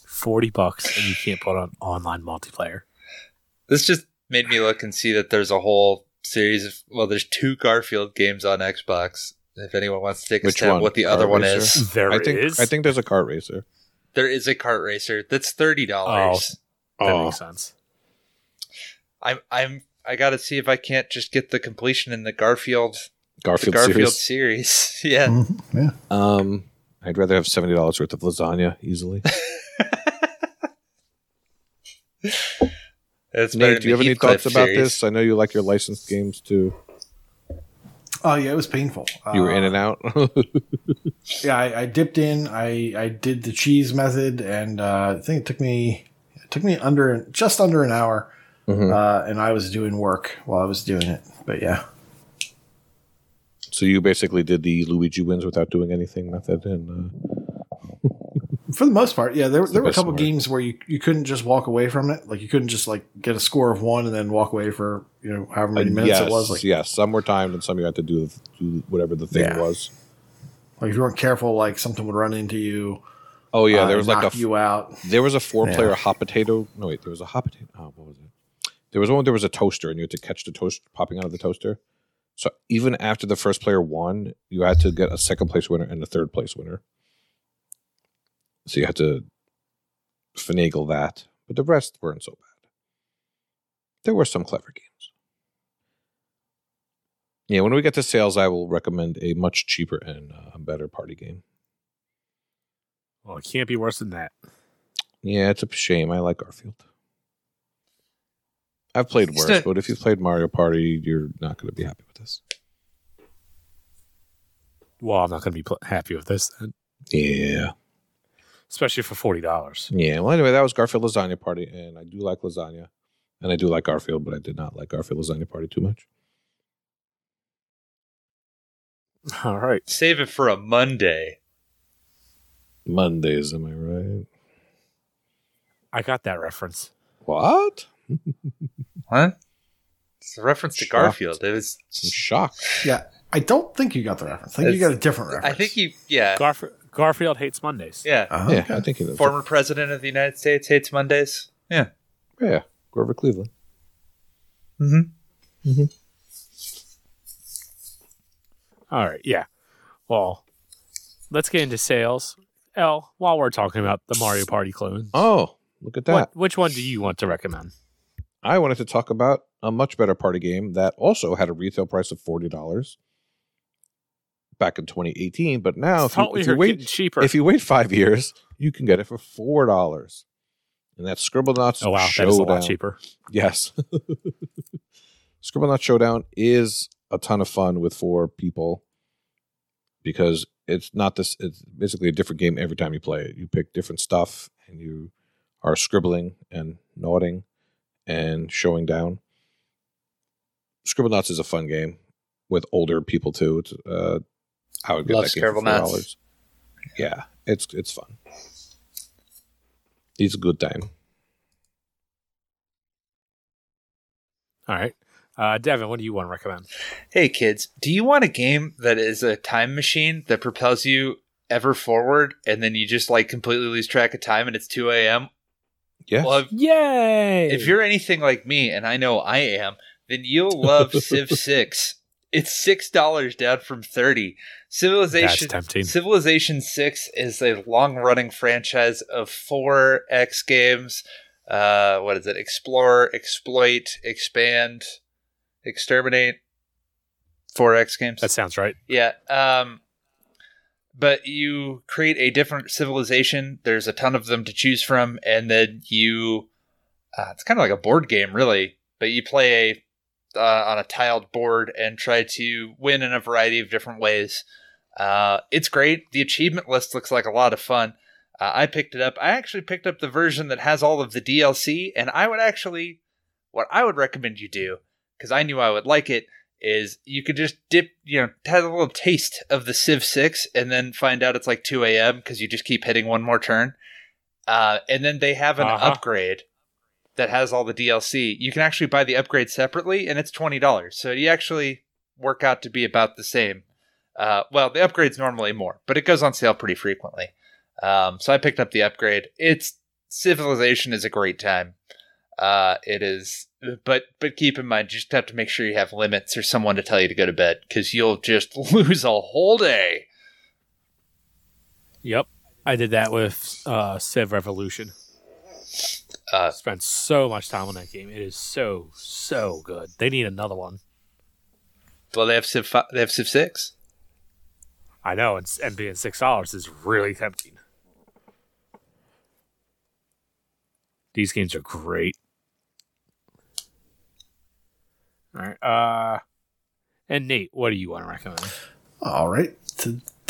Forty bucks, and you can't put on online multiplayer. This just made me look and see that there's a whole series of well, there's two Garfield games on Xbox. If anyone wants to take a Which stab, one? what the other Kart one Racer? is, There I think is. I think there's a kart racer. there is a kart racer that's thirty dollars. that Oh. makes sense. I'm I'm I got to see if I can't just get the completion in the Garfield the Garfield, Garfield series. series. yeah. Mhm, yeah. Um, I'd rather have seventy dollars worth of lasagna easily. It's better Nate, do you have any Heathcliff thoughts about series. this? I know you like your licensed games too. Oh yeah, it was painful. You were in Uh, and out. Yeah, I, I dipped in. I I did the cheese method, and uh, I think it took me it took me under just under an hour, Mhm. uh, and I was doing work while I was doing it. But yeah, so you basically did the Luigi wins without doing anything method, and uh, for the most part, yeah, there, the there were a couple games where you, you couldn't just walk away from it. Like you couldn't just like get a score of one and then walk away for you know however many uh, minutes yes, it was. Like yes, some were timed, and some you had to do, do whatever the thing Yeah. was. like if you weren't careful, like something would run into you. Oh yeah, uh, there was like a you out. There was a four player Yeah. hot potato. No, wait, there was a hot potato. Oh, what was it? There was one. There was a toaster, and you had to catch the toast popping out of the toaster. So even after the first player won, you had to get a second place winner and a third place winner. So you had to finagle that, but the rest weren't so bad. There were some clever games. Yeah, when we get to sales, I will recommend a much cheaper and uh, better party game. Well, it can't be worse than that. Yeah, it's a shame. I like Garfield. I've played worse, not- but if you've played Mario Party, you're not going to be happy with this. Well, I'm not going to be pl- happy with this, then, Yeah. Especially for forty dollars. Yeah. Well, anyway, that was Garfield Lasagna Party, and I do like lasagna, and I do like Garfield, but I did not like Garfield Lasagna Party too much. All right. Save it for a Monday. Mondays, am I right? I got that reference. What? What? It's a reference to Shocked. Garfield. It was. I'm shocked. Yeah, I don't think you got the reference. I think you got a different reference. I think you, Yeah. Garf- Garfield hates Mondays. Yeah. Uh-huh, Yeah. I think he knows. Former president of the United States hates Mondays. Yeah. Yeah, Grover Cleveland. Mm-hmm. All right. Yeah. Well, let's get into sales. L, while we're talking about the Mario Party clones, Oh, look at that. what, which one do you want to recommend? I wanted to talk about a much better party game that also had a retail price of forty dollars back in 2018. But now, if you, if you wait, cheaper. if you wait five years, you can get it for four dollars, and that's Scribblenauts oh wow, that Showdown. is a lot cheaper. Yes, Scribblenauts Showdown is a ton of fun with four people because it's not this. It's basically a different game every time you play it. You pick different stuff, and you are scribbling and nodding and showing down. Scribblenauts is a fun game with older people too. It's, uh, I would get Love that game for $4. Yeah, it's it's fun. It's a good time. All right. Uh, Devin, what do you want to recommend? Hey kids, do you want a game that is a time machine that propels you ever forward and then you just like completely lose track of time and it's 2 a.m.? Yeah, Well, if, Yay! if you're anything like me, and I know I am, then you'll love Civ 6. It's $6 down from 30 That's Civilization. Civilization 6 is a long running franchise of four X games. Uh, what is it? Explore, exploit, expand, exterminate. Four X games. That sounds right. Yeah. Um, but you create a different civilization. There's a ton of them to choose from, and then you. Uh, it's kind of like a board game, really. But you play a uh, on a tiled board and try to win in a variety of different ways. Uh, it's great. The achievement list looks like a lot of fun. Uh, I picked it up. I actually picked up the version that has all of the DLC, and I would actually, what I would recommend you do, because I knew I would like it, is you could just dip, you know, have a little taste of the Civ 6 and then find out it's like 2 a.m. because you just keep hitting one more turn. Uh, and then they have an Uh-huh. upgrade that has all the DLC. You can actually buy the upgrade separately and it's $20. So you actually work out to be about the same. Uh, well, the upgrade's normally more, but it goes on sale pretty frequently. Um, so I picked up the upgrade. It's Civilization is a great time. Uh, it is, but but keep in mind, you just have to make sure you have limits or someone to tell you to go to bed because you'll just lose a whole day. Yep. I did that with uh, Civ Revolution. Uh, Spent so much time on that game. It is so so good. They need another one. well, they have Civ. Fi- they have Civ Six. I know, and, and being six dollars is really tempting. These games are great. All right. Uh, And Nate, what do you want to recommend? All right.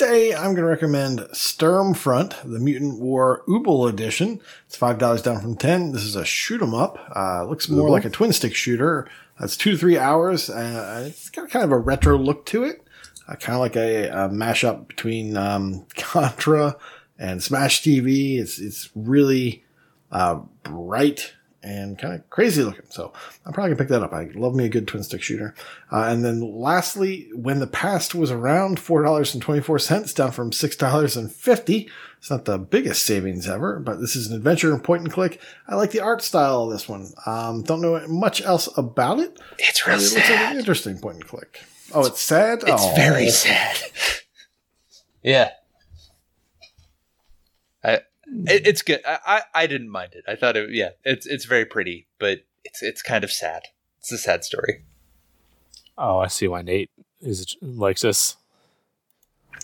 Today I'm going to recommend Sturmfront, the Mutant War Ubel edition. It's $5 down from 10 This is a shoot 'em up. Uh, looks more like a twin stick shooter. It's two to three hours. Uh, it's got kind of a retro look to it. Uh, kind of like a, a mashup between um, Contra and Smash TV. It's, it's really uh, bright and kind of crazy looking. So I'm probably gonna pick that up. I love me a good twin stick shooter. Uh, and then lastly, when the past was around four dollars and twenty four cents, down from six dollars and fifty. It's not the biggest savings ever, but this is an adventure and point and click. I like the art style of this one. Um, don't know much else about it. It's really it looks like sad. an interesting point and click. Oh, it's sad. It's Oh. very sad. yeah. I, it, it's good. I, I I didn't mind it. I thought it. Yeah, it's it's very pretty, but it's it's kind of sad. It's a sad story. Oh, I see why Nate is likes this.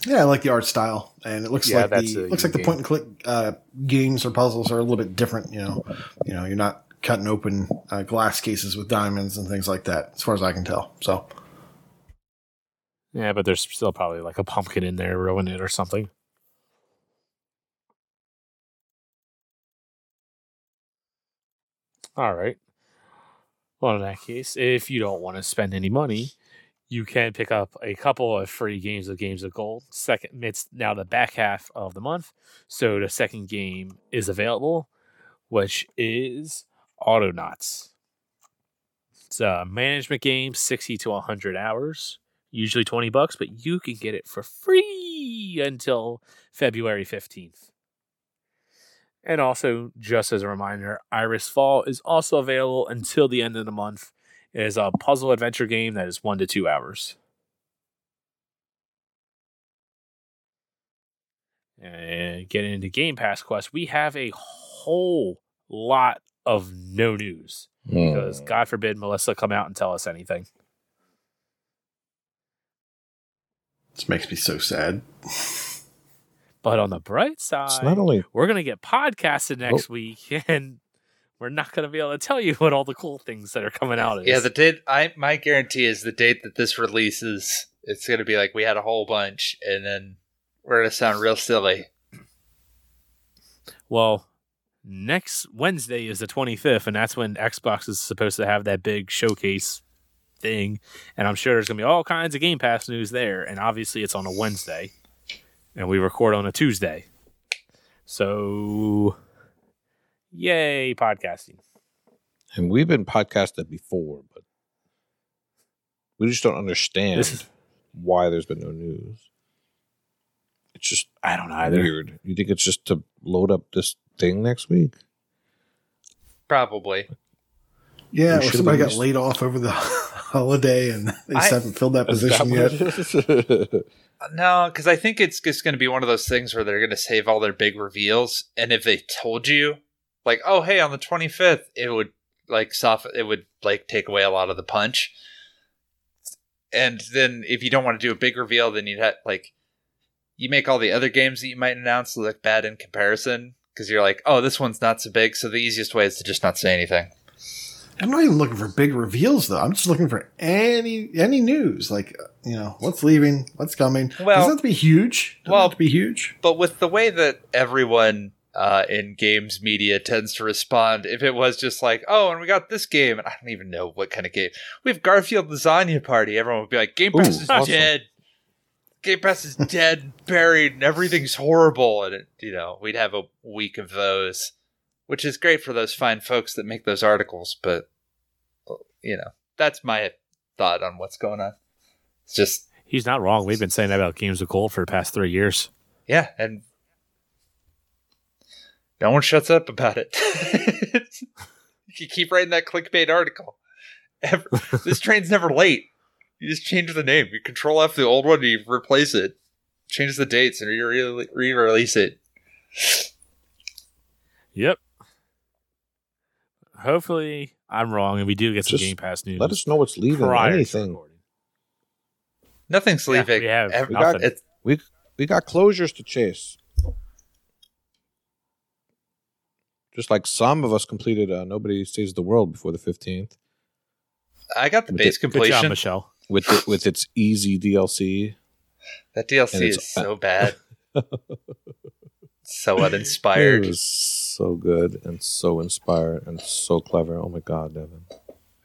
Yeah, I like the art style, and it looks Yeah, like that's the looks like good the point and click uh, games or puzzles are a little bit different. You know, you know, you're not cutting open uh, glass cases with diamonds and things like that, as far as I can tell. So, Yeah, but there's still probably like a pumpkin in there ruin it or something. All right. Well, in that case, if you don't want to spend any money, you can pick up a couple of free games of Games of Gold. Second, it's now the back half of the month, so the second game is available, which is Autonauts. It's a management game, sixty to hundred hours usually 20 bucks, but you can get it for free until February 15th. And also, just as a reminder, Iris Fall is also available until the end of the month. It is a puzzle adventure game that is one to two hours. And getting into Game Pass Quest, we have a whole lot of no news because hmm. God forbid Melissa come out and tell us anything. this makes me so sad. But on the bright It's side, not only we're going to get podcasted next week and we're not going to be able to tell you what all the cool things that are coming out is. Yeah, the date. I my guarantee is the date that this releases. It's going to be like we had a whole bunch, and then we're going to sound real silly. well, next Wednesday is the 25th, and that's when Xbox is supposed to have that big showcase thing. And I'm sure there's going to be all kinds of Game Pass news there. And obviously, it's on a Wednesday, and we record on a Tuesday. So, yay, podcasting. and we've been podcasted before, but we just don't understand is- why there's been no news. It's just I don't know either. weird. You think it's just to load up this thing next week? Probably. Yeah, We or somebody got laid off over the holiday, and they just I- haven't filled that position what yet. No, because I think it's just going to be one of those things where they're going to save all their big reveals, and if they told you, like, oh, hey, on the twenty fifth, it would like soften, it would like take away a lot of the punch. And then if you don't want to do a big reveal, then you'd have like you make all the other games that you might announce look bad in comparison because you're like, oh, this one's not so big. So the easiest way is to just not say anything. I'm not even looking for big reveals, though. I'm just looking for any any news, like you know, what's leaving, what's coming. Well- doesn't have to be huge. Doesn't well- have to be huge. But with the way that everyone uh, in games media tends to respond, if it was just like, oh, and we got this game, and I don't even know what kind of game. We have Garfield Lasagna Party. Everyone would be like, Game Pass Ooh, is awesome. dead. Game Pass is dead, buried, and everything's horrible. And, it, you know, we'd have a week of those, which is great for those fine folks that make those articles. But, you know, that's my thought on what's going on. It's just, He's not wrong. We've been saying that about Games of Gold for the past three years. Yeah, and no one shuts up about it. you keep writing that clickbait article. Ever, this train's never late. You just change the name. You control F the old one, you replace it, change the dates, and you re- re-release it. Yep. Hopefully, I'm wrong, and we do get some Just Game Pass news. Let us know what's leaving. prior Anything. recording. Nothing's Yeah, leaving. we have Ev- nothing. it's- We we got closures to chase. Just like some of us completed uh, Nobody Saves the World before the 15th. I got the Good base job, Good job, completion. Michelle. with the, with its easy DLC. That DLC is so bad. so It uninspired. Was so good and so inspired and so clever. Oh my god, Devin!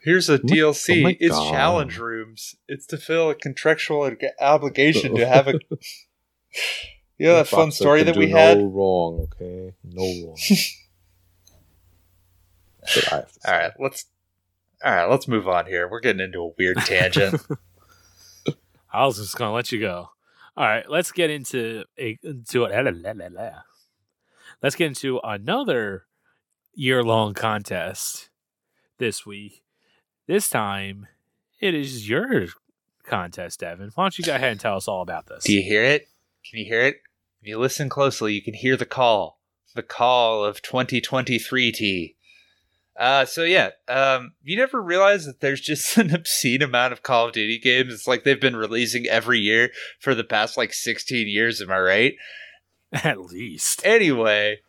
Here's a oh my- DLC. oh my it's God. challenge rooms. It's to fill a contractual obligation to have a. You know that fun story can that we had. no wrong. Okay, no wrong. That's what I have to say. All right, let's. All right, let's move on here. We're getting into a weird tangent. I was just gonna let you go. All right, let's get into a into it. Let's get into another year long contest this week. This time, it is your contest, Devin. Why don't you go ahead and tell us all about this? Do you hear it? Can you hear it? If you listen closely, you can hear the call. The call of 2023T. Uh, so yeah, um, you never realize that there's just an obscene amount of Call of Duty games. It's like they've been releasing every year for the past like 16 years. Am I right? At least. Anyway,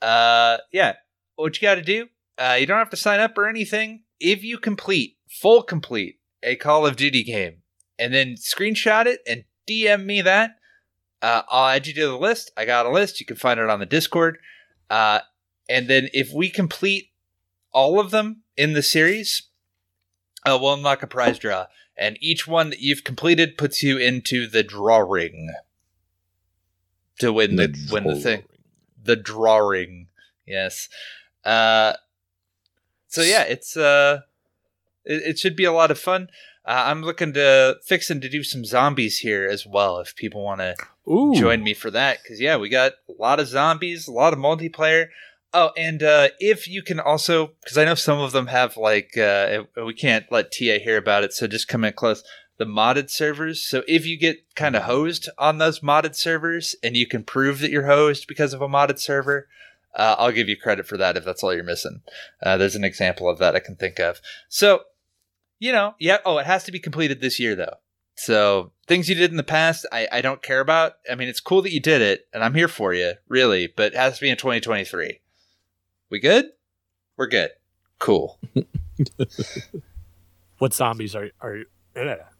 uh, yeah, what you got to do? Uh, you don't have to sign up or anything. If you complete full complete a Call of Duty game and then screenshot it and DM me that, uh, I'll add you to the list. I got a list. You can find it on the Discord. Uh, and then if we complete all of them in the series, uh, we'll unlock a prize draw. And each one that you've completed puts you into the drawing to win the, win the thing the drawing. Yes. Uh, so yeah, it's uh, it, it should be a lot of fun. Uh, I'm looking to fixing to do some zombies here as well. If people want to join me for that, because yeah, we got a lot of zombies, a lot of multiplayer. Oh, and uh, if you can also, because I know some of them have like, uh, we can't let TA hear about it, so just come in close. The modded servers. So if you get kind of hosed on those modded servers, and you can prove that you're hosed because of a modded server, uh, I'll give you credit for that if that's all you're missing. Uh, there's an example of that I can think of. So, you know, yeah. Oh, it has to be completed this year though. So things you did in the past, I, I don't care about. I mean, it's cool that you did it, and I'm here for you, really. But it has to be in 2023. We good? We're good. Cool. What zombies are are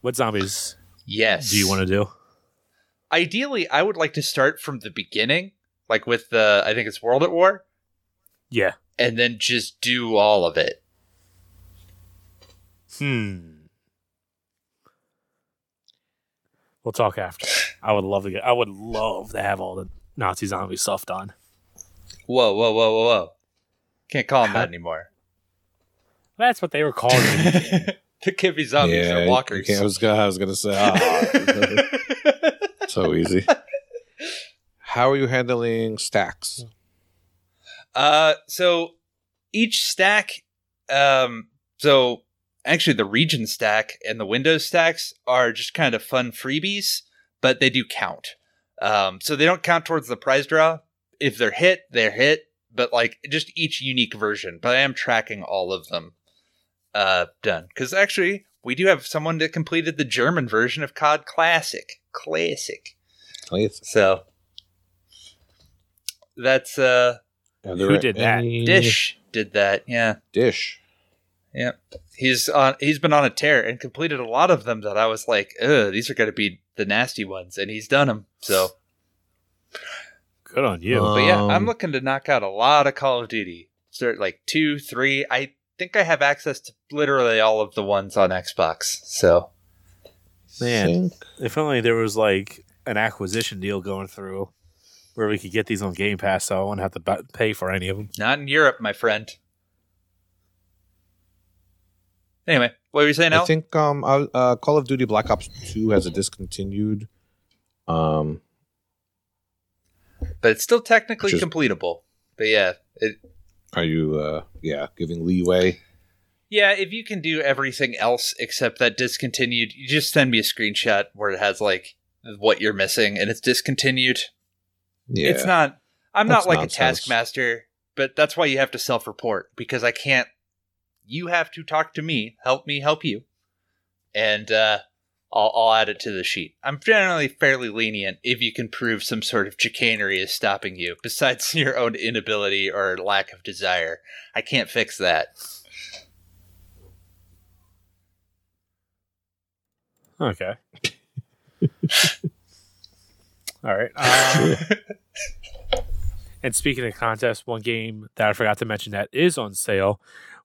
what zombies Yes. do you want to do? Ideally, I would like to start from the beginning, like with the I think it's World at War, Yeah. and then just do all of it. Hmm. We'll talk after. I would love to get. I would love to have all the Nazi zombie stuff done. Whoa, whoa, whoa, whoa, whoa! Can't call them that anymore. That's what they were calling it. the Kippy zombies yeah, you walkers. I was gonna, I was gonna say, ah, so easy. How are you handling stacks? Uh, so each stack, um, so actually the region stack and the Windows stacks are just kind of fun freebies, but they do count. Um, so they don't count towards the prize draw. If they're hit, they're hit, but like just each unique version. But I am tracking all of them, uh, done because actually we do have someone that completed the German version of COD Classic. Classic. Please. So that's uh Who there did that? Dish did that. Yeah. Dish. Yeah. He's on he's been on a tear and completed a lot of them that I was like, "Ugh, these are going to be the nasty ones." And he's done them. So, Good on you. Uh, but yeah, I'm Um, looking to knock out a lot of Call of Duty. Start like 2, 3. I think I have access to literally all of the ones on Xbox. So, Man. Think- if only there was like an acquisition deal going through where we could get these on Game Pass, so I wouldn't have to bu- pay for any of them. not in Europe, my friend. Anyway, what were you saying, now? I Al? think um uh, uh, Call of Duty Black Ops Two has a discontinued. Um, but it's still technically Which is- completable. But yeah, it are you uh yeah giving leeway? Yeah, if you can do everything else except that discontinued, you just send me a screenshot where it has like what you're missing and it's discontinued. Yeah, It's not I'm That's not like nonsense. a taskmaster, but that's why you have to self-report because I can't you have to talk to me, help me help you. And uh I'll, I'll add it to the sheet. I'm generally fairly lenient if you can prove some sort of chicanery is stopping you, besides your own inability or lack of desire. I can't fix that. Okay. All right. Um, and speaking of contests, one game that I forgot to mention that is on sale,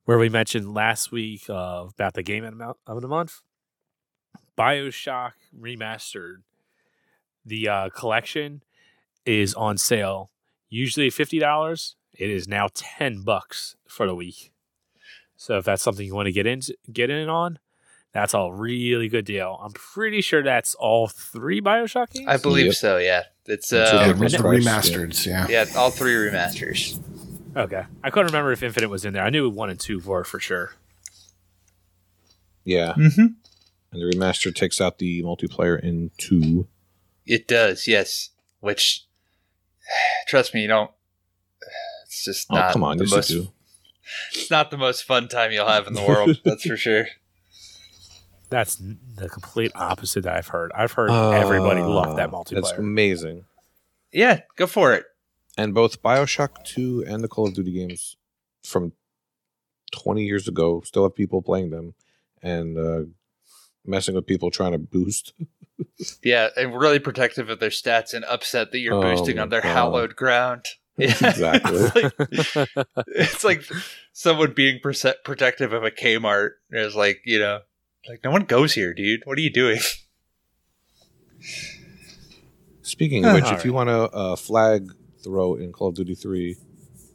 where we mentioned last week uh, about the game of the of the month, Bioshock Remastered. The uh, collection is on sale. Usually fifty dollars. It is now ten bucks for the week. So if that's something you want to get into, get in on, that's a really good deal. I'm pretty sure that's all three Bioshock games. I believe Yep. so. Yeah, it's That's uh, okay. Yeah, Different remasters, yeah. yeah, all three remasters. Okay, I couldn't remember if Infinite was in there. I knew one and two were for sure. Yeah. Mm-hmm. And the remaster takes out the multiplayer in two. It does, yes. Which, trust me, you don't. It's just Oh, not come on. the Yes, most. you do. It's not the most fun time you'll have in the world. that's for sure. That's the complete opposite that I've heard. I've heard everybody love that multiplayer. That's amazing. Yeah, go for it. And both Bioshock 2 and the Call of Duty games from 20 years ago still have people playing them and uh, messing with people trying to boost. Yeah, and really protective of their stats and upset that you're Oh boosting on their God. hallowed ground. Yeah. Exactly. it's, like, it's like someone being perse- protective of a Kmart. It's like, you know, like no one goes here, dude. What are you doing? Speaking of which, All if you want to uh, flag throw in Call of Duty 3,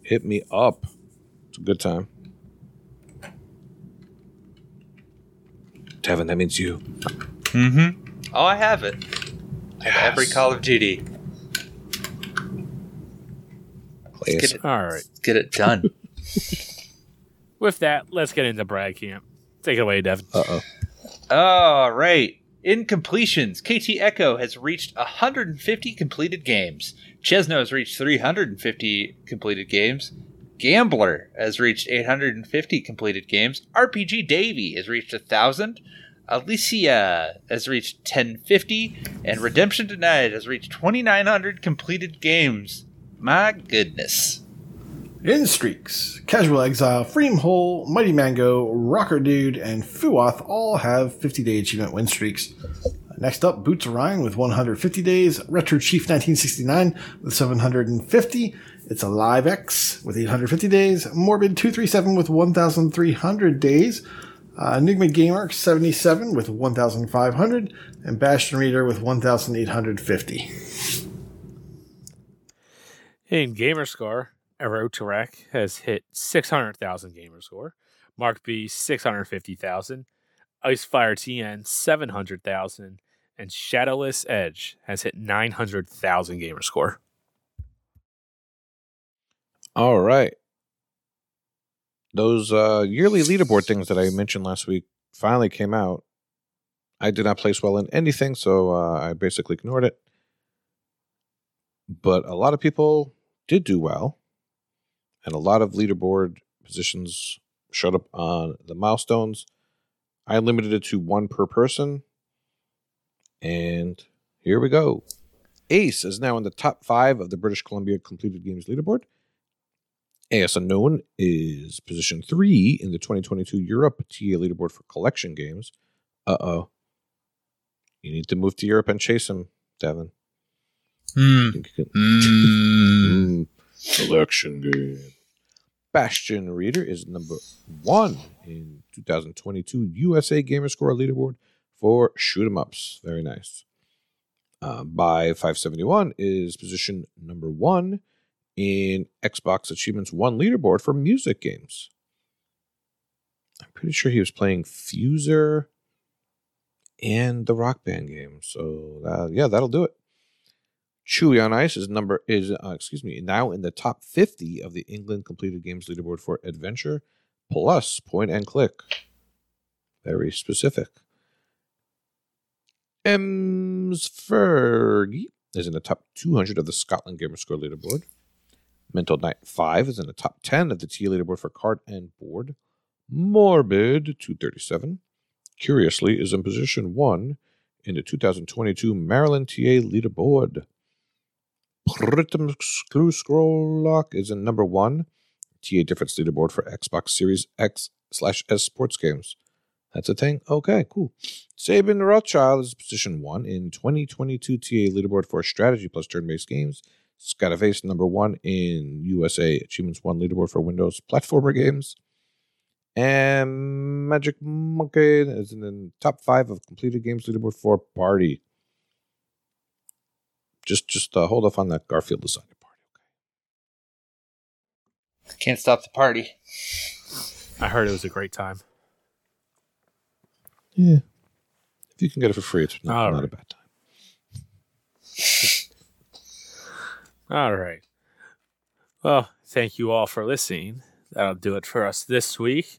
hit me up. It's a good time. Tevin, that means you. Mm-hmm. Oh, I have it. I have every Call of Duty. Play Let's get it, All right. get it done. With that, let's get into Brad Camp. Take it away, Devin. Uh-oh. All right. In completions, KT Echo has reached 150 completed games. Chesno has reached 350 completed games. Gambler has reached 850 completed games. RPG Davy has reached 1,000. Alicia has reached 1050. And Redemption Denied has reached 2,900 completed games. My goodness. In streaks, Casual Exile, Freedom Hole, Mighty Mango, Rocker Dude, and Fuoth all have 50 day achievement win streaks. Next up, Boots Orion with 150 days, Retro Chief 1969 with 750, It's a Live X with 850 days, Morbid 237 with 1,300 days, uh, Enigma Gamer 77 with 1,500, and Bastion Reader with 1,850. In Gamerscore, Aero Tarek has hit 600,000 Gamerscore. Mark B, 650,000. Icefire TN, 700,000. And Shadowless Edge has hit 900,000 Gamerscore. All right. Those uh, yearly leaderboard things that I mentioned last week finally came out. I did not place well in anything, so uh, I basically ignored it. But a lot of people did do well, and a lot of leaderboard positions showed up on the milestones. I limited it to one per person, and here we go. Ace is now in the top five of the British Columbia completed games leaderboard. AS Unknown is position three in the 2022 Europe TA leaderboard for collection games. Uh oh. You need to move to Europe and chase him, Devin. Hmm. Think Mm, collection game. Bastion Reader is number one in 2022 USA Gamer Score leaderboard for shoot 'em ups. Very nice. Uh, by 571 is position number one in Xbox Achievements 1 leaderboard for music games. I'm pretty sure he was playing Fuser and the Rock Band game. So uh, yeah, that'll do it. Chewy on Ice is number is uh, excuse me now in the top 50 of the England completed games leaderboard for adventure plus point and click. Very specific. Ems Fergie is in the top 200 of the Scotland Gamerscore leaderboard. Mental Knight 5 is in the top 10 of the TA leaderboard for card and board. Morbid 237, curiously, is in position 1 in the 2022 Maryland TA leaderboard. Scroll Lock is in number 1 TA difference leaderboard for Xbox Series X slash S sports games. That's a thing? Okay, cool. Sabin Rothschild is position one in 2022 TA leaderboard for strategy plus turn based games. Scataface number one in USA Achievements One leaderboard for Windows platformer games. And Magic Monkey is in the top five of completed games leaderboard for Party. Just just uh, hold off on that Garfield lasagna party. Okay? Can't stop the party. I heard it was a great time. Yeah. If you can get it for free, it's not, not right. a bad time. All right. Well, thank you all for listening. That'll do it for us this week.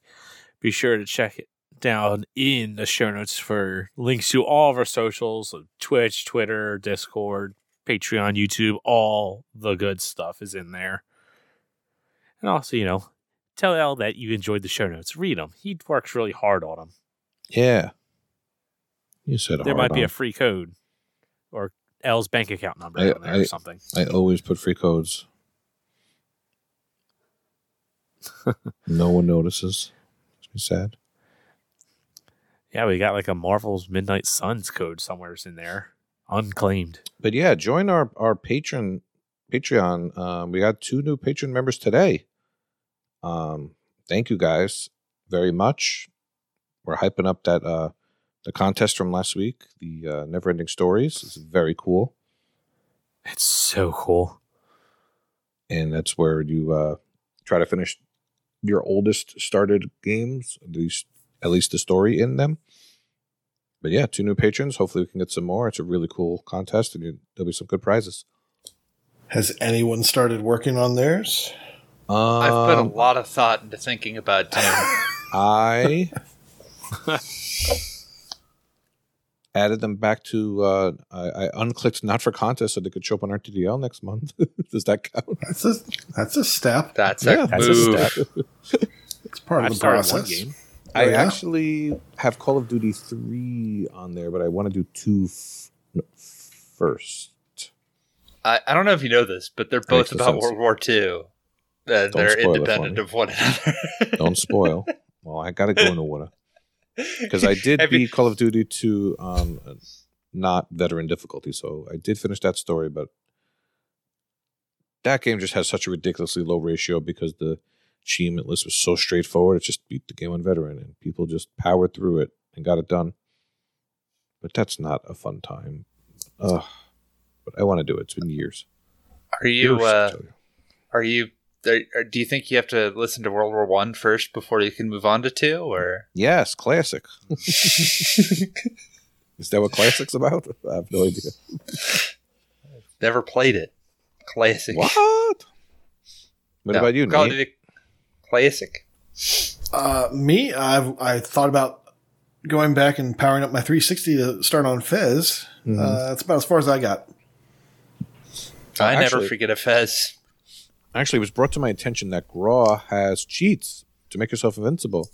Be sure to check it down in the show notes for links to all of our socials Twitch, Twitter, Discord, Patreon, YouTube, all the good stuff is in there. And also, you know, tell Al that you enjoyed the show notes. Read them. He works really hard on them. Yeah. You said There might be a free code or Al's bank account number I- on there or something. I always put free codes. no one notices. Makes me sad. Yeah, we got like a Marvel's Midnight Suns code somewhere's in there, unclaimed. But yeah, join our our patron Patreon. Um, we got two new patron members today. Um, thank you guys very much. We're hyping up that uh the contest from last week, the uh, Never Ending Stories. It's very cool, It's so cool. and that's where you uh try to finish your oldest started games, at least at least the story in them. But yeah, two new patrons. Hopefully, we can get some more. It's a really cool contest, and you, there'll be some good prizes. Has anyone started working on theirs? I've put a Um, lot of thought into thinking about doing it. I added them back to. Uh, I, I unclicked not for contest so they could show up on RTDL next month. Does that count? That's a that's a step. That's Yeah, a that's a step. It's part of I've the process. one game. I Oh, yeah? actually have Call of Duty three on there, but I want to do two f- no, first. I, I don't know if you know this, but they're both about. World War II. Uh, they're spoil it for independent of one another. Don't spoil. well, I got to go into water because I did Have you- beat Call of Duty two on uh, not veteran difficulty, so I did finish that story, but that game just has such a ridiculously low ratio because the achievement list was so straightforward. It just beat the game on veteran, and people just powered through it and got it done. But that's not a fun time. Ugh. But I want to do it. It's been years. Are you? Years, Uh, you. are you? Are, are- do you think you have to listen to World War One first before you can move on to two? Or Yes, classic. Is that what classic's about? I have no idea. never played it? Classic. What? What No, about you, Call Nate? Duty Classic. Uh, me, I've I thought about going back and powering up my 360 to start on Fez. Mhm. Uh, that's about as far as I got. I never forget a Fez. Actually, it was brought to my attention that Graw has cheats to make yourself invincible.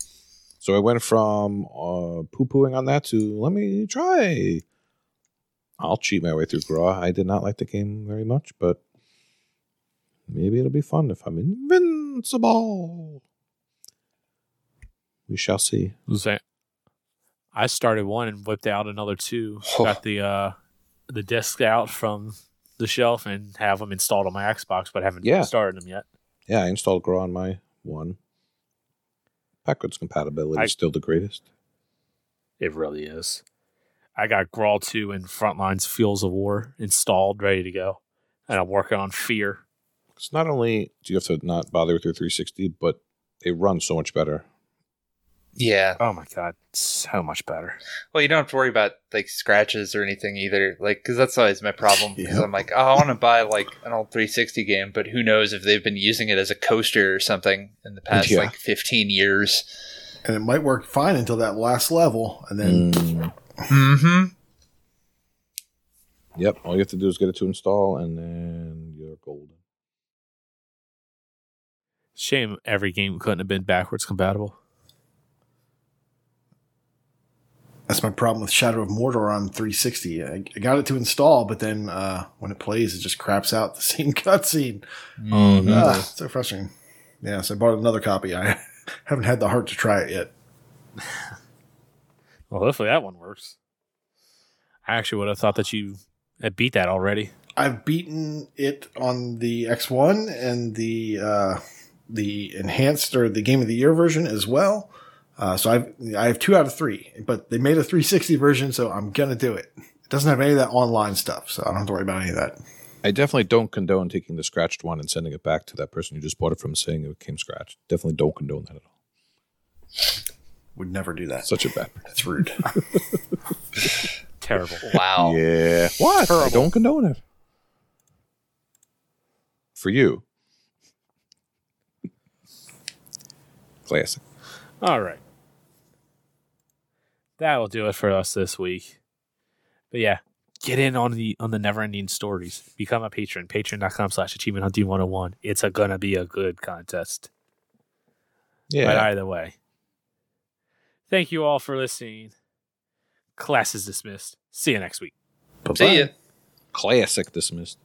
So I went from uh, poo pooing on that to let me try. I'll cheat my way through Graw. I did not like the game very much, but maybe it'll be fun if I'm invincible. We shall see. I started one and whipped out another two. Oh. Got the uh the disc out from the shelf and have them installed on my Xbox, but haven't Yeah. started them yet. Yeah, I installed Graw on my one. Backwards compatibility I- is still the greatest. It really is. I got Graw 2 and Frontlines Fuels of War installed, ready to go. And I'm working on Fear. Because not only do you have to not bother with your 360, but they run so much better. Yeah. Oh my god, so much better. Well, you don't have to worry about like scratches or anything either. Like, because that's always my problem. Because Yep. I'm like, oh, I want to buy like an old 360 game, but who knows if they've been using it as a coaster or something in the past Yeah. like 15 years. And it might work fine until that last level. And then Mm. Mm-hmm. Yep. All you have to do is get it to install, and then you're golden. Shame every game couldn't have been backwards compatible. That's my problem with Shadow of Mordor on 360. I, I got it to install, but then uh, when it plays, it just craps out the same cutscene. Oh, no. Ah, so frustrating. Yeah, so I bought another copy. I haven't had the heart to try it yet. Well, hopefully that one works. I actually would have thought that you had beat that already. I've beaten it on the X1 and the uh, the enhanced or the Game of the Year version as well. Uh, so I've I have two out of three, but they made a 360 version, so I'm gonna do it. It doesn't have any of that online stuff, so I don't have to worry about any of that. I definitely don't condone taking the scratched one and sending it back to that person you just bought it from, saying it came scratched. Definitely don't condone that at all. Would never do that. Such a bad. person. That's rude. Terrible. Wow. Yeah. What? I don't condone it. For you. Classic. All right. That will do it for us this week. But yeah, get in on the on the never ending stories. Become a patron. Patreon.com slash achievement hunting 101. It's a gonna be a good contest. Yeah. But either way. Thank you all for listening. Class is dismissed. See you next week. See ya. Classic dismissed.